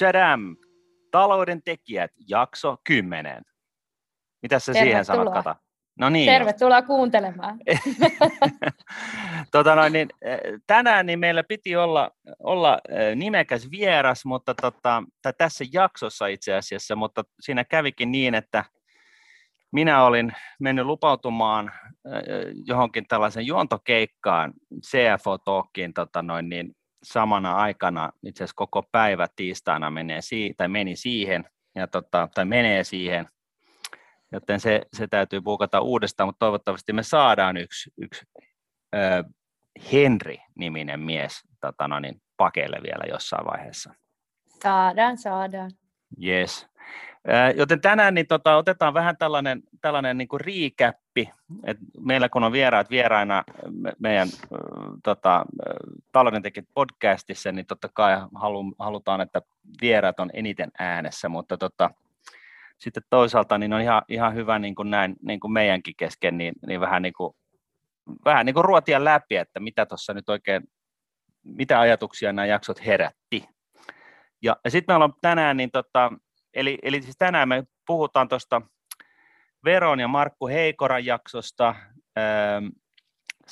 Tadam! Talouden tekijät, jakso 10. Mitä sä siihen sanot, Kata? No niin. Tervetuloa kuuntelemaan. tota noin, niin, eh, tänään niin meillä piti olla, olla eh, nimekäs vieras, mutta tota, tai tässä jaksossa itse asiassa, mutta siinä kävikin niin, että minä olin mennyt lupautumaan eh, johonkin tällaisen juontokeikkaan, CFO Talkiin tota noin, niin samana aikana, itse asiassa koko päivä tiistaina menee si- tai meni siihen, ja tota, tai menee siihen, joten se, se täytyy puukata uudestaan, mutta toivottavasti me saadaan yksi, yksi ö, Henri-niminen mies tota no niin, pakeille vielä jossain vaiheessa. Saadaan, saadaan. Yes. Joten tänään niin tota, otetaan vähän tällainen, tällainen niin kuin riikäppi, että meillä kun on vieraat vieraina me, meidän tota, taloudentekijät podcastissa, niin totta kai halu, halutaan, että vieraat on eniten äänessä, mutta tota, sitten toisaalta niin on ihan, ihan hyvä niin kuin näin, niin kuin meidänkin kesken, niin, niin vähän, niin kuin, vähän niin kuin ruotia läpi, että mitä tuossa nyt oikein, mitä ajatuksia nämä jaksot herätti. Ja, ja sitten meillä on tänään, niin tota, eli, eli siis tänään me puhutaan tuosta Veron ja Markku Heikoran jaksosta, ähm,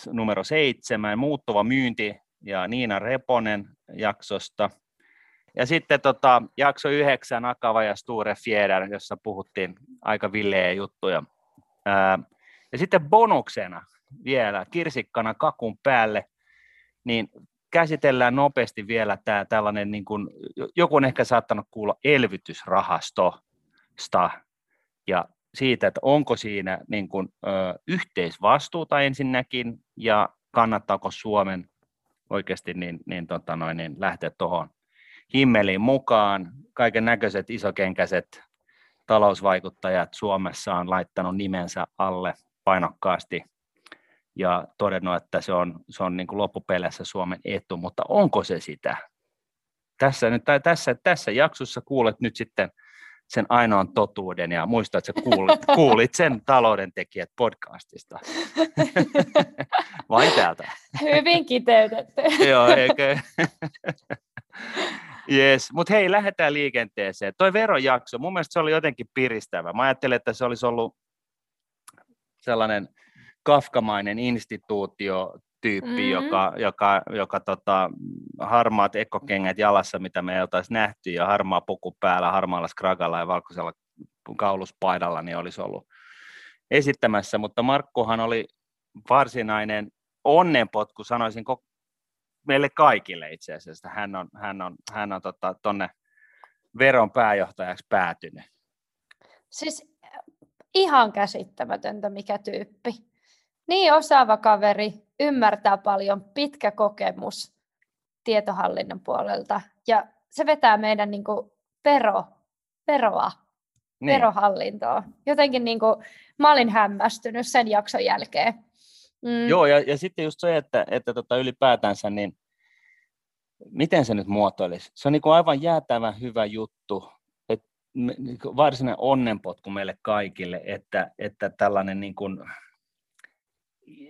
numero seitsemän, muuttuva myynti ja Niina Reponen jaksosta – ja sitten tota, jakso yhdeksän, Akava ja Sture Fjeder, jossa puhuttiin aika villeä juttuja. Ää, ja sitten bonuksena vielä, kirsikkana kakun päälle, niin käsitellään nopeasti vielä tämä tällainen, niin kuin, joku on ehkä saattanut kuulla elvytysrahastosta ja siitä, että onko siinä niin kuin, ö, yhteisvastuuta ensinnäkin ja kannattaako Suomen oikeasti niin, niin, tota noin, niin lähteä tuohon himmeliin mukaan. Kaiken näköiset isokenkäiset talousvaikuttajat Suomessa on laittanut nimensä alle painokkaasti ja todennut, että se on, se on niin kuin loppupeleissä Suomen etu, mutta onko se sitä? Tässä, nyt, tai tässä, tässä jaksossa kuulet nyt sitten sen ainoan totuuden ja muista, että sä kuulit, kuulit sen talouden tekijät podcastista. Vain täältä. Hyvin kiteytetty. Joo, eikö? Yes, mutta hei, lähdetään liikenteeseen. Toi verojakso, mun mielestä se oli jotenkin piristävä. Mä ajattelin, että se olisi ollut sellainen kafkamainen instituutio, tyyppi, mm-hmm. joka, joka, joka tota, harmaat ekkokengät jalassa, mitä me ei oltaisi nähty, ja harmaa puku päällä, harmaalla skragalla ja valkoisella kauluspaidalla, niin olisi ollut esittämässä, mutta Markkuhan oli varsinainen onnenpotku, sanoisin, meille kaikille itse asiassa. Hän on, hän on, hän on tota, tonne veron pääjohtajaksi päätynyt. Siis ihan käsittämätöntä, mikä tyyppi. Niin osaava kaveri, ymmärtää paljon, pitkä kokemus tietohallinnon puolelta. Ja se vetää meidän niin kuin, vero, veroa, niin. verohallintoa. Jotenkin niin kuin, mä olin hämmästynyt sen jakson jälkeen. Mm. Joo, ja, ja sitten just se, että, että tota ylipäätänsä, niin miten se nyt muotoilisi? Se on niin kuin aivan jäätävän hyvä juttu, että niin varsinainen onnenpotku meille kaikille, että, että tällainen niin, kuin,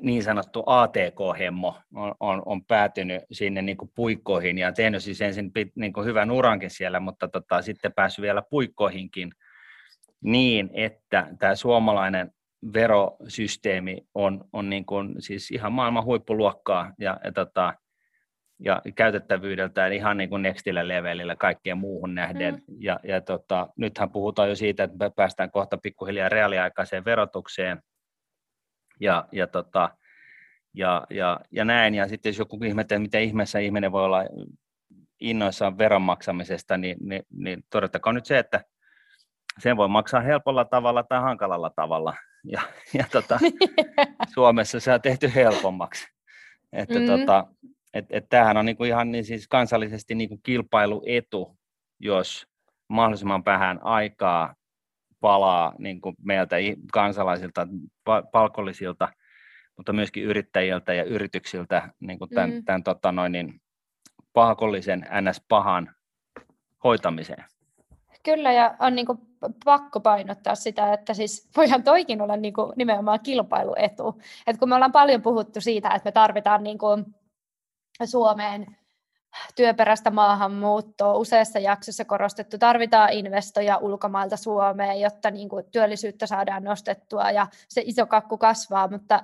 niin sanottu ATK-hemmo on, on, on päätynyt sinne niin kuin puikkoihin ja tehnyt siis ensin niin kuin hyvän urankin siellä, mutta tota, sitten päässyt vielä puikkoihinkin niin, että tämä suomalainen verosysteemi on, on niin kuin, siis ihan maailman huippuluokkaa ja, ja, tota, ja käytettävyydeltään ihan niin kuin nextillä levelillä kaikkeen muuhun nähden. Mm. Ja, ja tota, nythän puhutaan jo siitä, että me päästään kohta pikkuhiljaa reaaliaikaiseen verotukseen ja, ja, tota, ja, ja, ja näin. Ja sitten jos joku ihmettelee, miten ihmeessä ihminen voi olla innoissaan veron maksamisesta, niin, niin, niin todettakoon nyt se, että sen voi maksaa helpolla tavalla tai hankalalla tavalla ja, ja tota, Suomessa se on tehty helpommaksi. Että mm. tota, et, et tämähän on niinku ihan niin siis kansallisesti niinku kilpailuetu, jos mahdollisimman vähän aikaa palaa niinku meiltä kansalaisilta, palkollisilta, mutta myöskin yrittäjiltä ja yrityksiltä niinku tämän, mm. tämän tota noin, niin, pakollisen NS-pahan hoitamiseen. Kyllä, ja on niin kuin pakko painottaa sitä, että siis voihan toikin olla niin kuin nimenomaan kilpailuetu. Et kun me ollaan paljon puhuttu siitä, että me tarvitaan niin kuin Suomeen työperäistä maahanmuuttoa useassa jaksossa korostettu. Tarvitaan investoja ulkomailta Suomeen, jotta niin kuin työllisyyttä saadaan nostettua ja se iso kakku kasvaa, mutta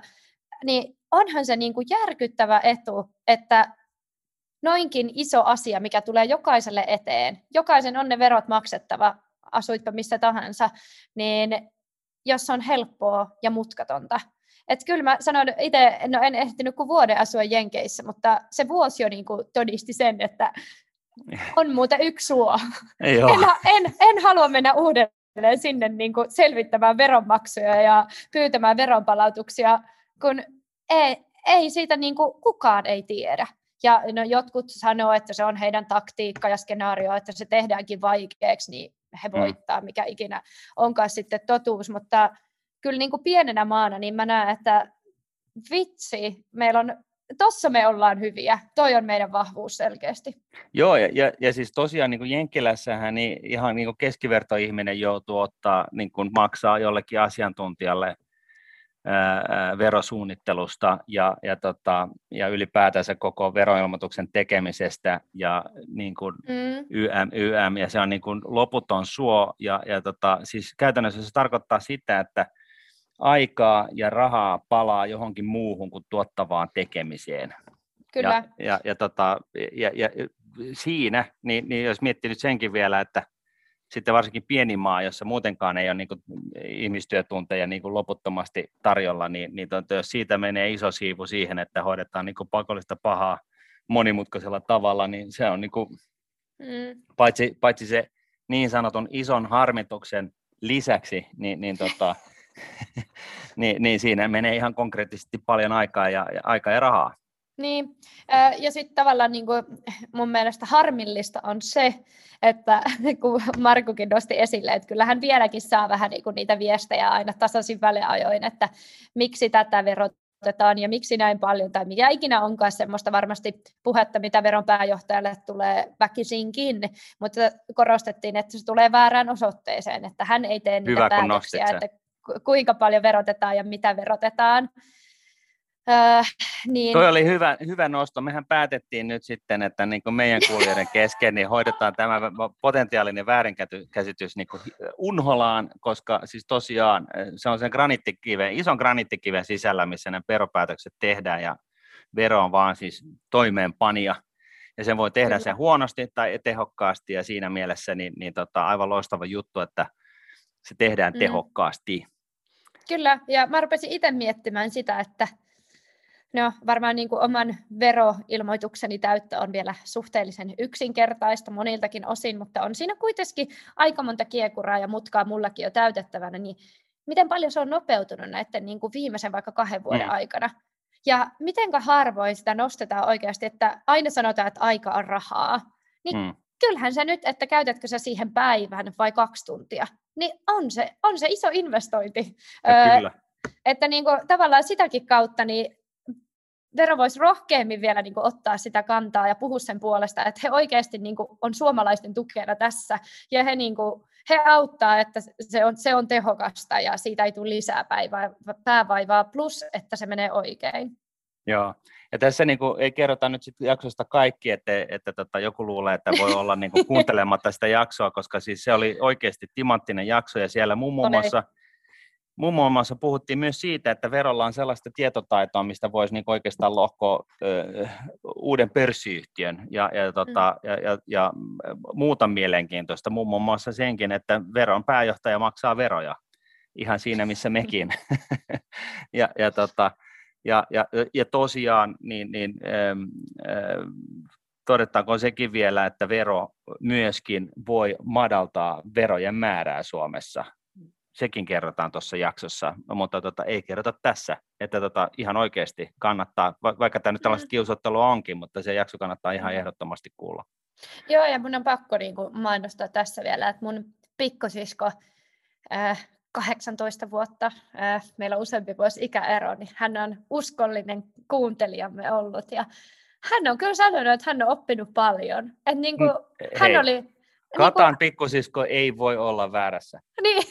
niin onhan se niin kuin järkyttävä etu, että noinkin iso asia, mikä tulee jokaiselle eteen, jokaisen on ne verot maksettava, asuitpa missä tahansa, niin jos on helppoa ja mutkatonta. Et kyllä mä sanon itse, no en ehtinyt kuin vuoden asua Jenkeissä, mutta se vuosi jo niin kuin todisti sen, että on muuten yksi suo. En, en, en halua mennä uudelleen sinne niin kuin selvittämään veronmaksuja ja pyytämään veronpalautuksia, kun ei, ei siitä niin kuin kukaan ei tiedä. Ja no, jotkut sanoo, että se on heidän taktiikka ja skenaario, että se tehdäänkin vaikeaksi, niin he mm. voittaa, mikä ikinä onkaan sitten totuus, mutta kyllä niin kuin pienenä maana niin mä näen, että vitsi, meillä on tossa me ollaan hyviä. Toi on meidän vahvuus selkeästi. Joo, ja, ja, ja siis tosiaan niin kuin Jenkkilässähän niin ihan niin kuin keskivertoihminen joutuu ottaa, niin kuin maksaa jollekin asiantuntijalle ää, verosuunnittelusta ja, ja, tota, ja ylipäätänsä koko veroilmoituksen tekemisestä ja niin kuin mm. YM, YM, ja se on niin kuin loputon suo, ja, ja tota, siis käytännössä se tarkoittaa sitä, että aikaa ja rahaa palaa johonkin muuhun kuin tuottavaan tekemiseen. Kyllä. Ja, ja, ja, tota, ja, ja siinä, niin, niin jos miettii nyt senkin vielä, että sitten varsinkin pieni maa, jossa muutenkaan ei ole niin kuin, ihmistyötunteja niin kuin loputtomasti tarjolla, niin, niin to, jos siitä menee iso siivu siihen, että hoidetaan niin kuin pakollista pahaa monimutkaisella tavalla, niin se on niin kuin, mm. paitsi, paitsi se niin sanotun ison harmituksen lisäksi, niin, niin tota, niin, niin siinä menee ihan konkreettisesti paljon aikaa ja, ja, aikaa ja rahaa. Niin, ja sitten tavallaan niin kuin mun mielestä harmillista on se, että kun Markukin nosti esille, että kyllähän vieläkin saa vähän niin kuin niitä viestejä aina tasaisin väleajoin, että miksi tätä verotetaan ja miksi näin paljon, tai mikä ikinä onkaan semmoista varmasti puhetta, mitä veron pääjohtajalle tulee väkisinkin, mutta korostettiin, että se tulee väärään osoitteeseen, että hän ei tee niitä Hyvä, päätöksiä, että kuinka paljon verotetaan ja mitä verotetaan. Öö, niin... Toi oli hyvä, hyvä nosto. Mehän päätettiin nyt sitten, että niin kuin meidän kuulijoiden kesken niin hoidetaan tämä potentiaalinen väärinkäsitys niin kuin unholaan, koska siis tosiaan se on sen granittikiven, ison granittikiven sisällä, missä ne veropäätökset tehdään ja vero on vaan siis toimeenpanija. Ja sen voi tehdä sen huonosti tai tehokkaasti ja siinä mielessä niin, niin tota, aivan loistava juttu, että se tehdään mm. tehokkaasti. Kyllä, ja mä rupesin itse miettimään sitä, että no varmaan niin kuin oman veroilmoitukseni täyttö on vielä suhteellisen yksinkertaista moniltakin osin, mutta on siinä kuitenkin aika monta kiekuraa ja mutkaa mullakin jo täytettävänä, niin miten paljon se on nopeutunut näiden niin kuin viimeisen vaikka kahden vuoden mm. aikana. Ja mitenkä harvoin sitä nostetaan oikeasti, että aina sanotaan, että aika on rahaa. Niin mm. Kyllähän se nyt, että käytätkö sä siihen päivän vai kaksi tuntia, niin on se, on se iso investointi. Ja kyllä. Että niin kuin, tavallaan sitäkin kautta niin Vero voisi rohkeammin vielä niin kuin, ottaa sitä kantaa ja puhua sen puolesta, että he oikeasti niin kuin, on suomalaisten tukena tässä ja he, niin kuin, he auttaa, että se on, se on tehokasta ja siitä ei tule lisää päivää, päävaivaa, plus että se menee oikein. Joo, ja tässä niin kuin, ei kerrota nyt sit jaksosta kaikki, että, että tota, joku luulee, että voi olla niin kuin, kuuntelematta sitä jaksoa, koska siis se oli oikeasti timanttinen jakso, ja siellä muun muassa, muun muassa puhuttiin myös siitä, että verolla on sellaista tietotaitoa, mistä voisi niin oikeastaan lohkoa ö, uuden pörssiyhtiön ja, ja, tota, mm. ja, ja, ja muuta mielenkiintoista, muun muassa senkin, että veron pääjohtaja maksaa veroja ihan siinä, missä mekin. ja, ja tota, ja, ja, ja tosiaan, niin, niin ähm, äh, todetaanko sekin vielä, että vero myöskin voi madaltaa verojen määrää Suomessa. Sekin kerrotaan tuossa jaksossa, mutta tota, ei kerrota tässä, että tota, ihan oikeasti kannattaa, vaikka tämä nyt tällaista kiusottelua onkin, mutta se jakso kannattaa ihan ehdottomasti kuulla. Joo, ja mun on pakko niin kuin mainostaa tässä vielä, että mun pikkosisko äh, 18 vuotta, meillä on useampi vuosi ikäero, niin hän on uskollinen kuuntelijamme ollut ja hän on kyllä sanonut, että hän on oppinut paljon. Että niin kuin, mm, hän oli, niin Katan niin pikkusisko ei voi olla väärässä. Niin.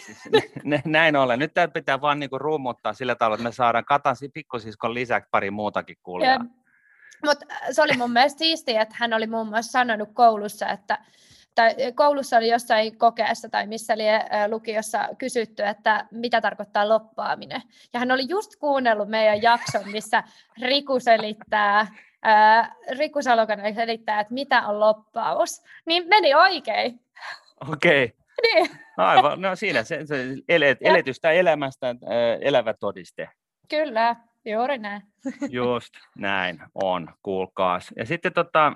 Näin ollen. Nyt tämä pitää vaan niinku ruumuttaa sillä tavalla, että me saadaan Katan pikkusiskon lisäksi pari muutakin kuulijaa. Mutta se oli mun mielestä siistiä, että hän oli muun muassa sanonut koulussa, että tai koulussa oli jossain kokeessa tai missä oli lukiossa kysytty, että mitä tarkoittaa loppaaminen. Ja hän oli just kuunnellut meidän jakson, missä Riku selittää, ää, Riku Salokainen selittää, että mitä on loppaus. Niin meni oikein. Okei. Okay. Niin. Aivan, no siinä se, se ele, eletystä elämästä elävä todiste. Kyllä, juuri näin. Just näin on, kuulkaas. Ja sitten tota,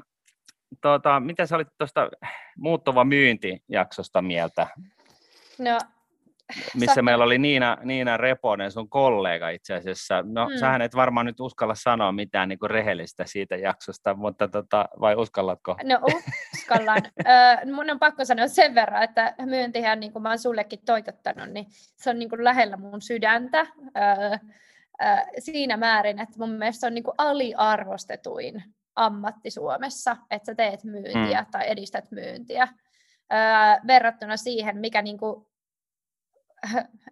tota, mitä sä olit tuosta muuttuva myyntijaksosta mieltä? No, missä sä... meillä oli Niina, Niina Reponen, sun kollega itse asiassa. No, hmm. sähän et varmaan nyt uskalla sanoa mitään niin kuin rehellistä siitä jaksosta, mutta tota, vai uskallatko? No uskallan. ö, mun on pakko sanoa sen verran, että myyntihän, niin kuin mä oon sullekin toitottanut, niin se on niin kuin lähellä mun sydäntä. Ö, siinä määrin, että mun mielestä se on niin kuin aliarvostetuin ammatti Suomessa, että sä teet myyntiä mm. tai edistät myyntiä, verrattuna siihen, mikä, niin kuin,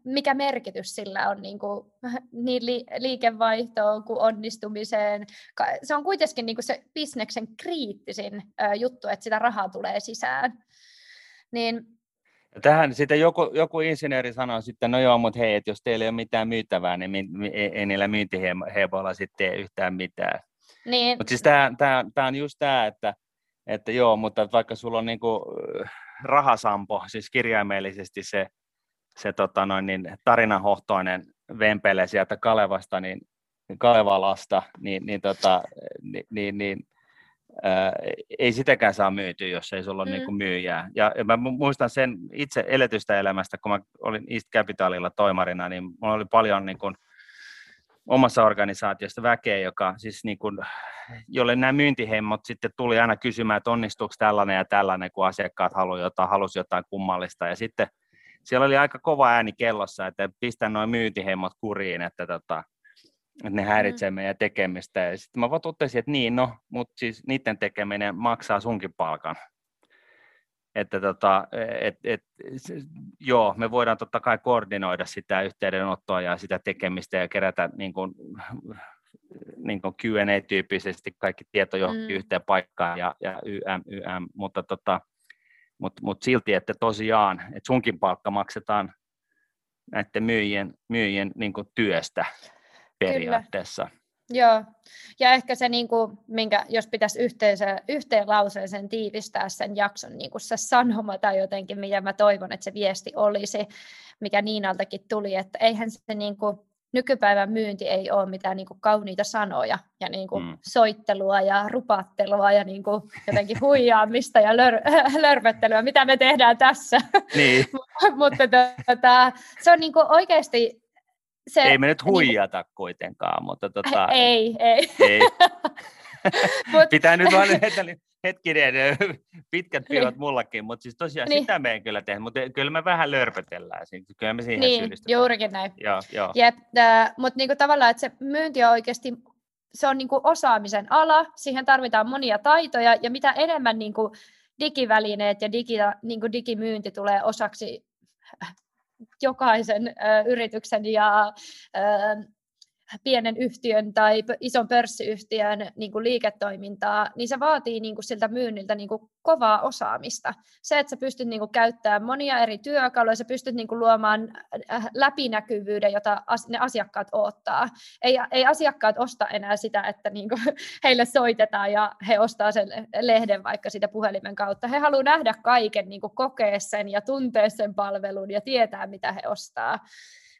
mikä merkitys sillä on niin, kuin, niin li, liikevaihtoon kuin onnistumiseen. Se on kuitenkin niin kuin se bisneksen kriittisin juttu, että sitä rahaa tulee sisään. Niin Tähän sitten joku, joku insinööri sanoi sitten, no joo, mutta hei, että jos teillä ei ole mitään myytävää, niin ei, ei niillä myyntiheboilla sitten tee yhtään mitään. Niin. Mutta siis tämä on just tämä, että, että joo, mutta vaikka sulla on niinku rahasampo, siis kirjaimellisesti se, se tota noin, niin tarinahohtoinen vempele sieltä Kalevasta, niin Kalevalasta, niin, niin, tota, niin, niin, niin ää, ei sitäkään saa myytyä, jos ei sulla ole mm. niin myyjää. Ja, ja mä muistan sen itse eletystä elämästä, kun mä olin East Capitalilla toimarina, niin mulla oli paljon niin kuin, omassa organisaatiosta väkeä, joka siis niin kuin, jolle nämä myyntihemmot sitten tuli aina kysymään, että onnistuuko tällainen ja tällainen, kun asiakkaat halusi jotain, halusi jotain kummallista. Ja sitten siellä oli aika kova ääni kellossa, että pistä noin myyntihemmot kuriin, että, tota, että ne häiritsee mm. meidän tekemistä. Ja sitten mä vaan totesin, että niin, no, mutta siis niiden tekeminen maksaa sunkin palkan että tota, et, et, joo, me voidaan totta kai koordinoida sitä yhteydenottoa ja sitä tekemistä ja kerätä niin kuin, niin kuin Q&A-tyyppisesti kaikki tieto johonkin mm. yhteen paikkaan ja, ja YM, YM, mutta, tota, mutta, mutta silti, että tosiaan, että sunkin palkka maksetaan näiden myyjien, myyjien niin kuin työstä periaatteessa. Kyllä. Joo, ja ehkä se, niin kuin, minkä, jos pitäisi yhteensä, yhteen lauseeseen tiivistää sen jakson niin kuin se sanoma tai jotenkin, mitä mä toivon, että se viesti olisi, mikä Niinaltakin tuli, että eihän se niin kuin, nykypäivän myynti ei ole mitään niin kuin, kauniita sanoja ja niin kuin, mm. soittelua ja rupattelua ja niin kuin, jotenkin huijaamista ja lör, lörpöttelyä, mitä me tehdään tässä. Niin. Mutta tota, se on niin kuin, oikeasti se, ei me nyt niinku huijata niin, kuitenkaan, mutta tota, ei, ei. ei. Mut, Pitää nyt vaan hetkinen, pitkät niin. mullakin, mutta siis tosiaan niin. sitä me ei kyllä tehdä, mutta kyllä me vähän lörpötellään, kyllä me siihen niin, juurikin näin. Joo, joo. Jep, äh, mutta niinku tavallaan, että se myynti on oikeasti se on niinku osaamisen ala, siihen tarvitaan monia taitoja, ja mitä enemmän niinku digivälineet ja digi, niinku digimyynti tulee osaksi jokaisen ö, yrityksen ja ö, pienen yhtiön tai ison pörssiyhtiön niin kuin liiketoimintaa, niin se vaatii niin kuin siltä myynniltä niin kuin kovaa osaamista. Se, että sä pystyt niin kuin käyttämään monia eri työkaluja, sä pystyt niin kuin luomaan äh, läpinäkyvyyden, jota ne asiakkaat odottaa. Ei, ei asiakkaat osta enää sitä, että niin kuin heille soitetaan ja he ostaa sen lehden vaikka sitä puhelimen kautta. He haluavat nähdä kaiken, niin kuin kokea sen ja tuntea sen palvelun ja tietää, mitä he ostaa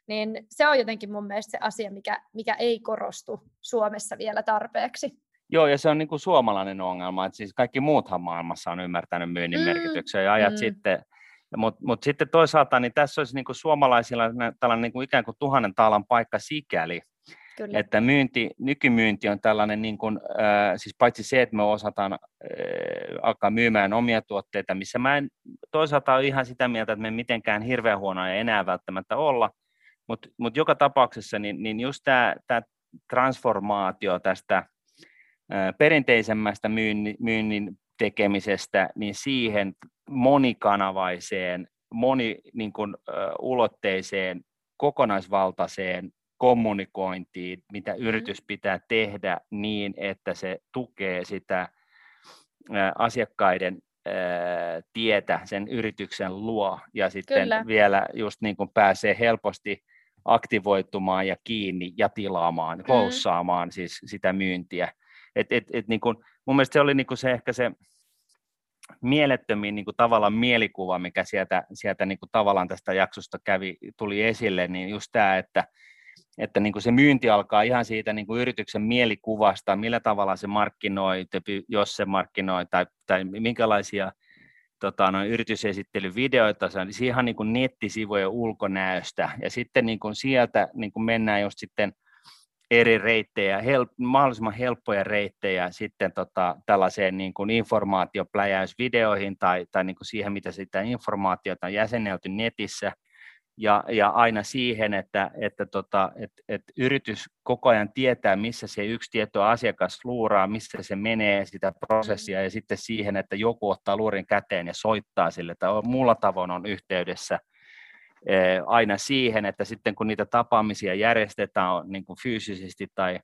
niin se on jotenkin mun mielestä se asia, mikä, mikä ei korostu Suomessa vielä tarpeeksi. Joo, ja se on niin kuin suomalainen ongelma, että siis kaikki muuthan maailmassa on ymmärtänyt myynnin mm, merkityksen ja ajat mm. sitten, mutta mut sitten toisaalta niin tässä olisi niin kuin suomalaisilla tällainen niin kuin ikään kuin tuhannen taalan paikka sikäli, Kyllä. Että myynti, nykymyynti on tällainen, niin kuin, äh, siis paitsi se, että me osataan äh, alkaa myymään omia tuotteita, missä mä en toisaalta ole ihan sitä mieltä, että me mitenkään hirveän huonoja enää välttämättä olla, mutta mut joka tapauksessa niin, niin just tämä transformaatio tästä ää, perinteisemmästä myynnin, myynnin tekemisestä niin siihen monikanavaiseen, moni niin kun, ä, ulotteiseen, kokonaisvaltaiseen kommunikointiin, mitä mm. yritys pitää tehdä niin, että se tukee sitä asiakkaiden tietä sen yrityksen luo ja sitten Kyllä. vielä just niin kuin pääsee helposti aktivoitumaan ja kiinni ja tilaamaan, mm. siis sitä myyntiä. Et, et, et niin kuin, mun mielestä se oli niin kuin se ehkä se mielettömin niin kuin tavallaan mielikuva, mikä sieltä, sieltä niin kuin tavallaan tästä jaksosta kävi, tuli esille, niin just tämä, että, että niin kuin se myynti alkaa ihan siitä niin kuin yrityksen mielikuvasta, millä tavalla se markkinoi, jos se markkinoi, tai, tai minkälaisia tota, noin yritysesittelyvideoita, se on ihan niin kuin nettisivujen ulkonäöstä, ja sitten niin kuin sieltä niin kuin mennään just sitten eri reittejä, hel, mahdollisimman helppoja reittejä sitten tota, tällaiseen niin kuin informaatiopläjäysvideoihin tai, tai niin kuin siihen, mitä sitä informaatiota on jäsennelty netissä, ja, ja aina siihen, että, että, tota, että, että yritys koko ajan tietää, missä se yksi tietty asiakas luuraa, missä se menee sitä prosessia, ja sitten siihen, että joku ottaa luurin käteen ja soittaa sille, tai muulla tavoin on yhteydessä. Aina siihen, että sitten kun niitä tapaamisia järjestetään niin kuin fyysisesti tai,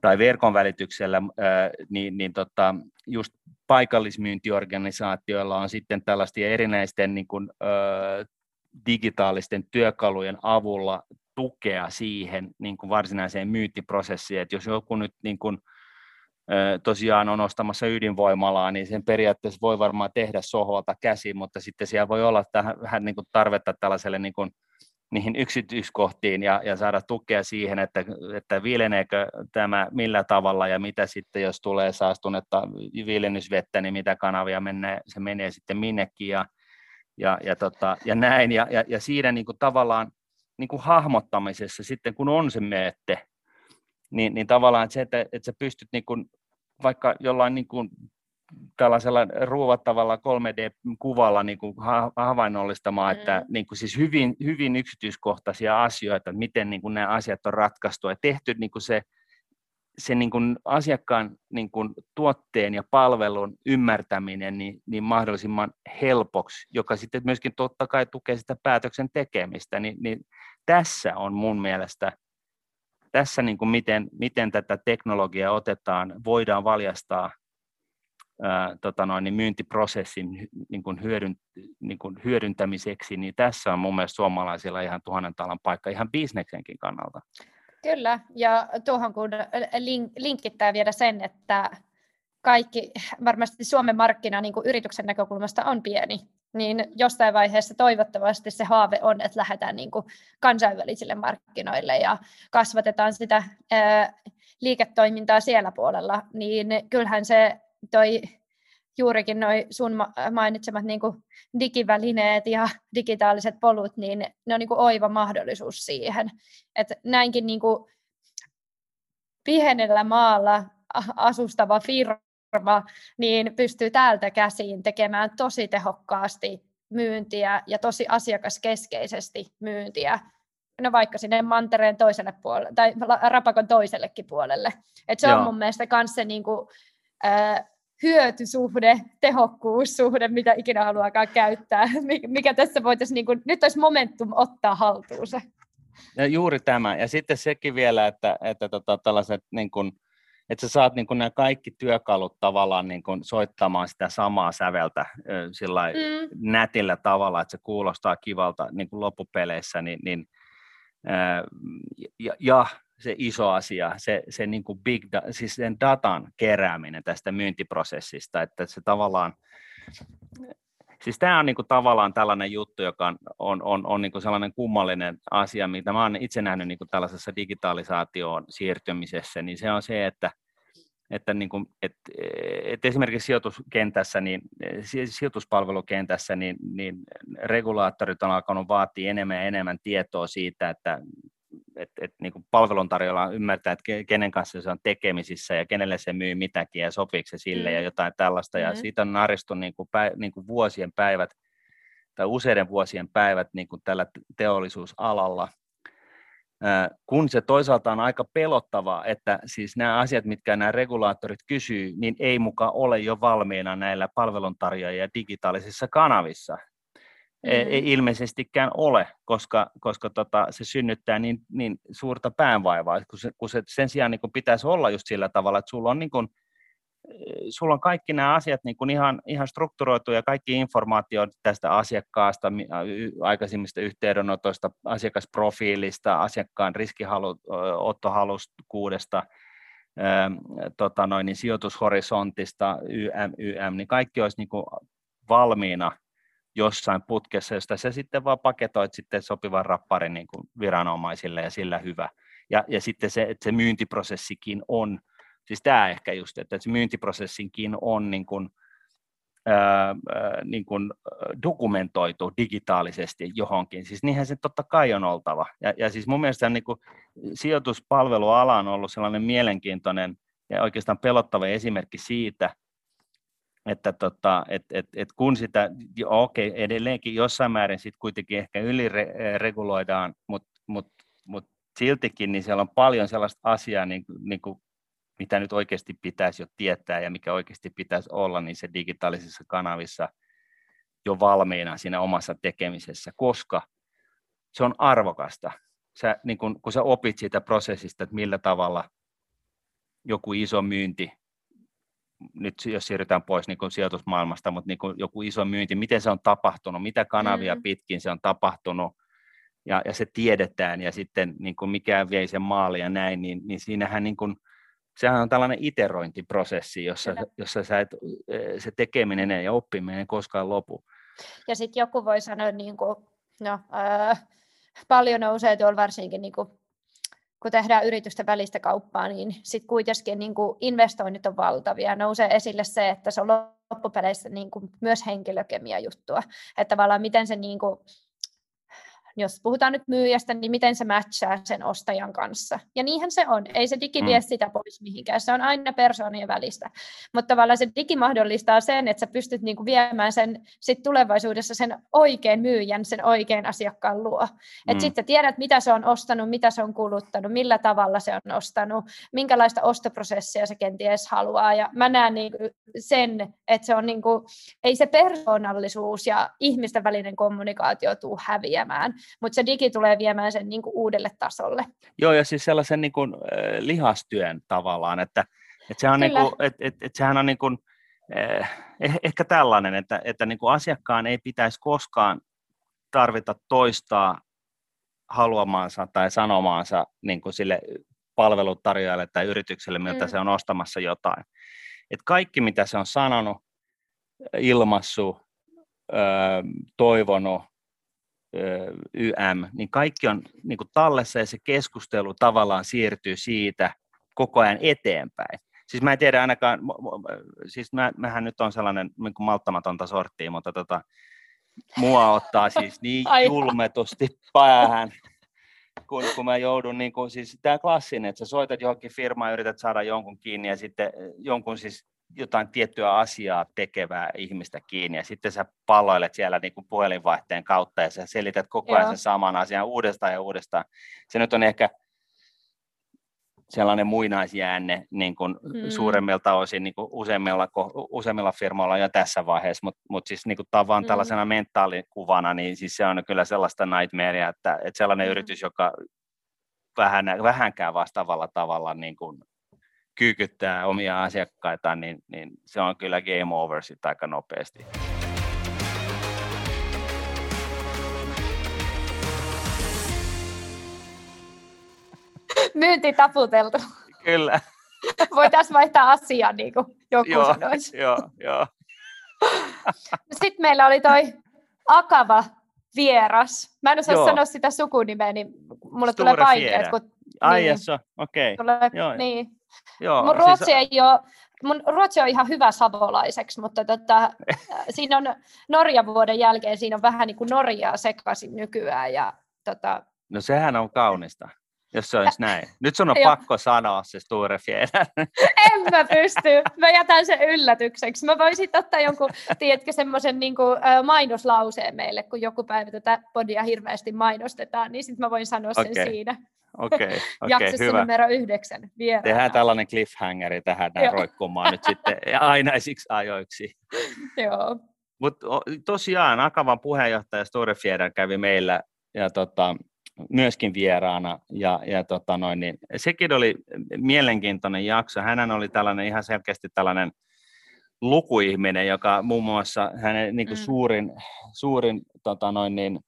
tai verkon välityksellä, niin, niin tota, just paikallismyyntiorganisaatioilla on sitten tällaisia erinäisten niin kuin, digitaalisten työkalujen avulla tukea siihen niin kuin varsinaiseen myyntiprosessiin, että jos joku nyt niin kuin, tosiaan on ostamassa ydinvoimalaa, niin sen periaatteessa voi varmaan tehdä sohvalta käsi, mutta sitten siellä voi olla vähän niin kuin tarvetta tällaiselle niin kuin, niihin yksityiskohtiin ja, ja saada tukea siihen, että, että viileneekö tämä millä tavalla ja mitä sitten, jos tulee saastunetta viilennysvettä, niin mitä kanavia menee, se menee sitten minnekin. Ja, ja, ja, tota, ja näin. Ja, ja, ja siinä niin kuin tavallaan niin kuin hahmottamisessa sitten, kun on se meette, niin, niin tavallaan että se, että, että sä pystyt niin kuin, vaikka jollain niin kuin, tällaisella ruuvattavalla 3D-kuvalla niin kuin havainnollistamaan, mm. että niin kuin siis hyvin, hyvin yksityiskohtaisia asioita, että miten niin kuin nämä asiat on ratkaistu ja tehty niin kuin se se niin kuin asiakkaan niin kuin tuotteen ja palvelun ymmärtäminen niin, niin mahdollisimman helpoksi, joka sitten myöskin totta kai tukee sitä päätöksen tekemistä, niin, niin tässä on mun mielestä, tässä niin kuin miten, miten tätä teknologiaa otetaan, voidaan valjastaa ää, tota noin, niin myyntiprosessin niin kuin hyödyn, niin kuin hyödyntämiseksi, niin tässä on mun mielestä suomalaisilla ihan tuhannen talan paikka ihan bisneksenkin kannalta. Kyllä, ja tuohon kun linkittää vielä sen, että kaikki, varmasti Suomen markkina niin kuin yrityksen näkökulmasta on pieni, niin jostain vaiheessa toivottavasti se haave on, että lähdetään niin kuin kansainvälisille markkinoille ja kasvatetaan sitä ää, liiketoimintaa siellä puolella, niin kyllähän se toi juurikin noin sun mainitsemat niin kuin digivälineet ja digitaaliset polut, niin ne on niin kuin oiva mahdollisuus siihen. Että näinkin niin kuin pienellä maalla asustava firma niin pystyy täältä käsiin tekemään tosi tehokkaasti myyntiä ja tosi asiakaskeskeisesti myyntiä no vaikka sinne mantereen toiselle puolelle tai rapakon toisellekin puolelle. Et se Joo. on mun mielestä myös se niin kuin, äh, hyötysuhde, tehokkuussuhde, mitä ikinä haluakaan käyttää, mikä tässä voitaisiin, niin kuin, nyt olisi momentum ottaa haltuun se. Ja juuri tämä. Ja sitten sekin vielä, että, että tota, tällaiset, niin kuin, että sä saat niin kuin nämä kaikki työkalut tavallaan niin kuin soittamaan sitä samaa säveltä sillä mm. nätillä tavalla, että se kuulostaa kivalta niin kuin loppupeleissä, niin, niin ja, ja se iso asia, se, se niin kuin big da, siis sen datan kerääminen tästä myyntiprosessista, että se tavallaan, siis tämä on niin kuin tavallaan tällainen juttu, joka on, on, on, on niin kuin sellainen kummallinen asia, mitä mä olen itse nähnyt niin kuin tällaisessa digitalisaatioon siirtymisessä, niin se on se, että että, niin kuin, että, että esimerkiksi sijoituskentässä, niin, sijoituspalvelukentässä, niin, niin regulaattorit on alkanut vaatia enemmän ja enemmän tietoa siitä, että että et, niin palveluntarjolla ymmärtää, että kenen kanssa se on tekemisissä ja kenelle se myy mitäkin ja sopiiko se sille mm. ja jotain tällaista. Mm-hmm. Ja siitä on naristu niin kuin päi, niin kuin vuosien päivät tai useiden vuosien päivät niin kuin tällä teollisuusalalla, kun se toisaalta on aika pelottavaa, että siis nämä asiat, mitkä nämä regulaattorit kysyy, niin ei mukaan ole jo valmiina näillä palveluntarjoajia digitaalisissa kanavissa. Ei ilmeisestikään ole, koska, koska tota, se synnyttää niin, niin suurta päänvaivaa, kun, se, kun se sen sijaan niin kun pitäisi olla just sillä tavalla, että sulla on, niin kun, sulla on kaikki nämä asiat niin kun ihan, ihan strukturoitu ja kaikki informaatio tästä asiakkaasta, aikaisemmista yhteydenotoista, asiakasprofiilista, asiakkaan riskiottohalukkuudesta, tota noin, niin sijoitushorisontista, YM, YM, niin kaikki olisi niin valmiina jossain putkessa, josta sä sitten vaan paketoit sitten sopivan rapparin niin kuin viranomaisille ja sillä hyvä. Ja, ja sitten se, että se myyntiprosessikin on, siis tämä ehkä just, että se myyntiprosessinkin on niin kuin, ää, niin kuin dokumentoitu digitaalisesti johonkin. Siis niinhän se totta kai on oltava. Ja, ja siis mun mielestä niin kuin sijoituspalveluala on ollut sellainen mielenkiintoinen ja oikeastaan pelottava esimerkki siitä, että tota, et, et, et kun sitä, okei, okay, edelleenkin jossain määrin sitten kuitenkin ehkä ylireguloidaan, mutta mut, mut siltikin niin siellä on paljon sellaista asiaa, niin, niin kuin, mitä nyt oikeasti pitäisi jo tietää ja mikä oikeasti pitäisi olla niin se digitaalisissa kanavissa jo valmiina siinä omassa tekemisessä, koska se on arvokasta. Sä, niin kun, kun sä opit siitä prosessista, että millä tavalla joku iso myynti nyt jos siirrytään pois niin kuin sijoitusmaailmasta, mutta niin kuin joku iso myynti, miten se on tapahtunut, mitä kanavia mm. pitkin se on tapahtunut, ja, ja se tiedetään, ja sitten niin kuin mikä vei sen maali ja näin, niin, niin siinähän niin kuin, sehän on tällainen iterointiprosessi, jossa, jossa sä et, se tekeminen ja oppiminen ei koskaan lopu. Ja sitten joku voi sanoa, niin kuin, no, äh, paljon nousee tuolla varsinkin niin kuin kun tehdään yritysten välistä kauppaa, niin sitten kuitenkin niin kuin investoinnit on valtavia. Nousee esille se, että se on loppupeleissä niin kuin myös henkilökemia juttua. Että tavallaan miten se niin kuin jos puhutaan nyt myyjästä, niin miten se matchaa sen ostajan kanssa. Ja niinhän se on. Ei se digi vie mm. sitä pois mihinkään. Se on aina persoonien välistä. Mutta tavallaan se digi mahdollistaa sen, että sä pystyt niinku viemään sen sit tulevaisuudessa sen oikein myyjän, sen oikein asiakkaan luo. Mm. Että sitten tiedät, mitä se on ostanut, mitä se on kuluttanut, millä tavalla se on ostanut, minkälaista ostoprosessia se kenties haluaa. Ja mä näen niinku sen, että se on niinku, ei se persoonallisuus ja ihmisten välinen kommunikaatio tuu häviämään, mutta se digi tulee viemään sen niin kuin uudelle tasolle. Joo, ja siis sellaisen niin kuin, äh, lihastyön tavallaan, että, että, sehän, on niin kuin, että, että, että sehän on niin kuin, eh, ehkä tällainen, että, että niin kuin asiakkaan ei pitäisi koskaan tarvita toistaa haluamaansa tai sanomaansa niin kuin sille palvelutarjoajalle tai yritykselle, miltä mm. se on ostamassa jotain. Et kaikki, mitä se on sanonut, ilmassu, toivonut, YM, niin kaikki on niin kuin tallessa ja se keskustelu tavallaan siirtyy siitä koko ajan eteenpäin. Siis mä en tiedä ainakaan, siis mä, mähän nyt on sellainen niin kuin malttamatonta sorttia, mutta tota, mua ottaa siis niin julmetusti päähän, kun, kun mä joudun, niin kuin, siis tämä klassinen, että sä soitat johonkin firmaan ja yrität saada jonkun kiinni ja sitten jonkun siis jotain tiettyä asiaa tekevää ihmistä kiinni ja sitten sä palloilet siellä niin kuin puhelinvaihteen kautta ja sä selität koko ajan Joo. sen saman asian uudestaan ja uudestaan. Se nyt on ehkä sellainen muinaisjäänne niin kuin hmm. suuremmilta osin niin kuin useimmilla, useimmilla firmoilla jo tässä vaiheessa, mutta mut siis niin kuin tavan hmm. tällaisena mentaalikuvana, niin siis se on kyllä sellaista nightmarea, että, että sellainen hmm. yritys, joka vähän, vähänkään vastaavalla tavalla niin kuin kyykyttää omia asiakkaitaan, niin, niin se on kyllä game over sitä aika nopeasti. Myynti taputeltu. Kyllä. Voitaisiin vaihtaa asiaa, niin kuin joku joo, sanoisi. Joo, joo. Sitten meillä oli toi Akava vieras. Mä en osaa joo. sanoa sitä sukunimeä, niin mulle Sture tulee paineet. Kun, Ai niin, okei. Okay. Joo. Niin, Joo, mun, siis ruotsi siis... ei ole, mun ruotsi on ihan hyvä savolaiseksi, mutta tota, siinä on Norjan vuoden jälkeen siinä on vähän niin kuin Norjaa sekaisin nykyään. Ja, tota... No sehän on kaunista jos se olisi näin. Nyt sun on pakko sanoa se Sture En mä pysty. Mä jätän sen yllätykseksi. Mä voisin ottaa jonkun, tiedätkö, semmoisen niin kuin, mainoslauseen meille, kun joku päivä tätä podia hirveästi mainostetaan, niin sitten mä voin sanoa sen okay. siinä. Okei, okay, okay, hyvä. numero yhdeksän. Vieraana. Tehdään tällainen cliffhangeri tähän näin roikkumaan nyt sitten ainaisiksi ajoiksi. Joo. Mutta tosiaan Akavan puheenjohtaja Storefjärä kävi meillä ja tota, myöskin vieraana. Ja, ja tota noin, niin sekin oli mielenkiintoinen jakso. Hän oli tällainen ihan selkeästi tällainen lukuihminen, joka muun muassa hänen niin kuin mm. suurin, suurin tota noin, niin,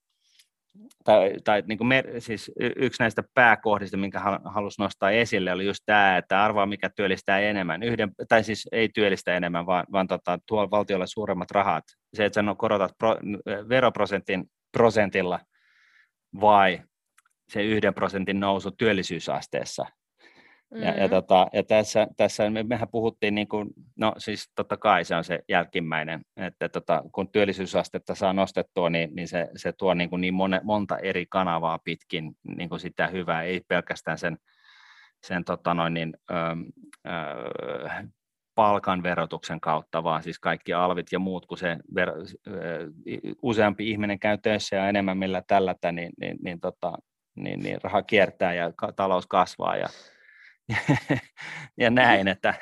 tai, tai niin kuin mer, siis yksi näistä pääkohdista, minkä halusi nostaa esille, oli just tämä, että arvaa mikä työllistää enemmän, yhden, tai siis ei työllistä enemmän, vaan, vaan tota, tuo valtiolle suuremmat rahat. Se, että sä korotat pro, veroprosentin prosentilla vai se yhden prosentin nousu työllisyysasteessa. Mm-hmm. Ja, ja, mm. tota, ja tässä, tässä me, mehän puhuttiin, niin kuin, no siis totta kai se on se jälkimmäinen, että tota, kun työllisyysastetta saa nostettua, niin, niin se, se tuo niin, kuin niin mone, monta eri kanavaa pitkin niin kuin sitä hyvää, ei pelkästään sen, sen tota noin, niin, ö, ö, palkan verotuksen kautta, vaan siis kaikki alvit ja muut, kun se ver, useampi ihminen käy töissä ja enemmän millä tällätä, niin, niin, niin, tota, niin, niin raha kiertää ja talous kasvaa ja, ja näin, että,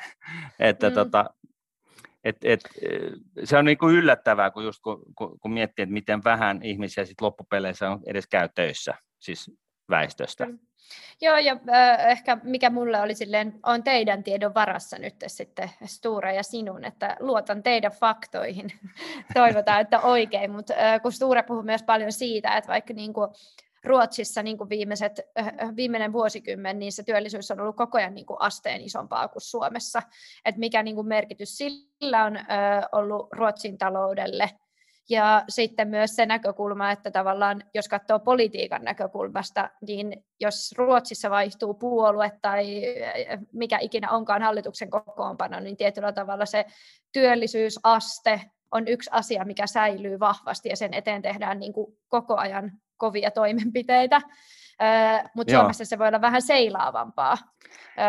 että mm. tota, et, et, se on niinku yllättävää, kun, just kun, kun, kun miettii, että miten vähän ihmisiä sit loppupeleissä on edes käy töissä, siis väestöstä. Mm. Joo, ja äh, ehkä mikä mulle oli silleen, on teidän tiedon varassa nyt sitten Sture ja sinun, että luotan teidän faktoihin. Toivotaan, että oikein, mutta äh, kun Sture puhuu myös paljon siitä, että vaikka niin kuin, Ruotsissa niin kuin viimeiset, äh, viimeinen vuosikymmen, niin se työllisyys on ollut koko ajan niin kuin asteen isompaa kuin Suomessa. Et mikä niin kuin merkitys sillä on äh, ollut Ruotsin taloudelle. Ja sitten myös se näkökulma, että tavallaan jos katsoo politiikan näkökulmasta, niin jos Ruotsissa vaihtuu puolue tai mikä ikinä onkaan hallituksen kokoonpano, niin tietyllä tavalla se työllisyysaste on yksi asia, mikä säilyy vahvasti ja sen eteen tehdään niin kuin koko ajan kovia toimenpiteitä, mutta Suomessa se voi olla vähän seilaavampaa.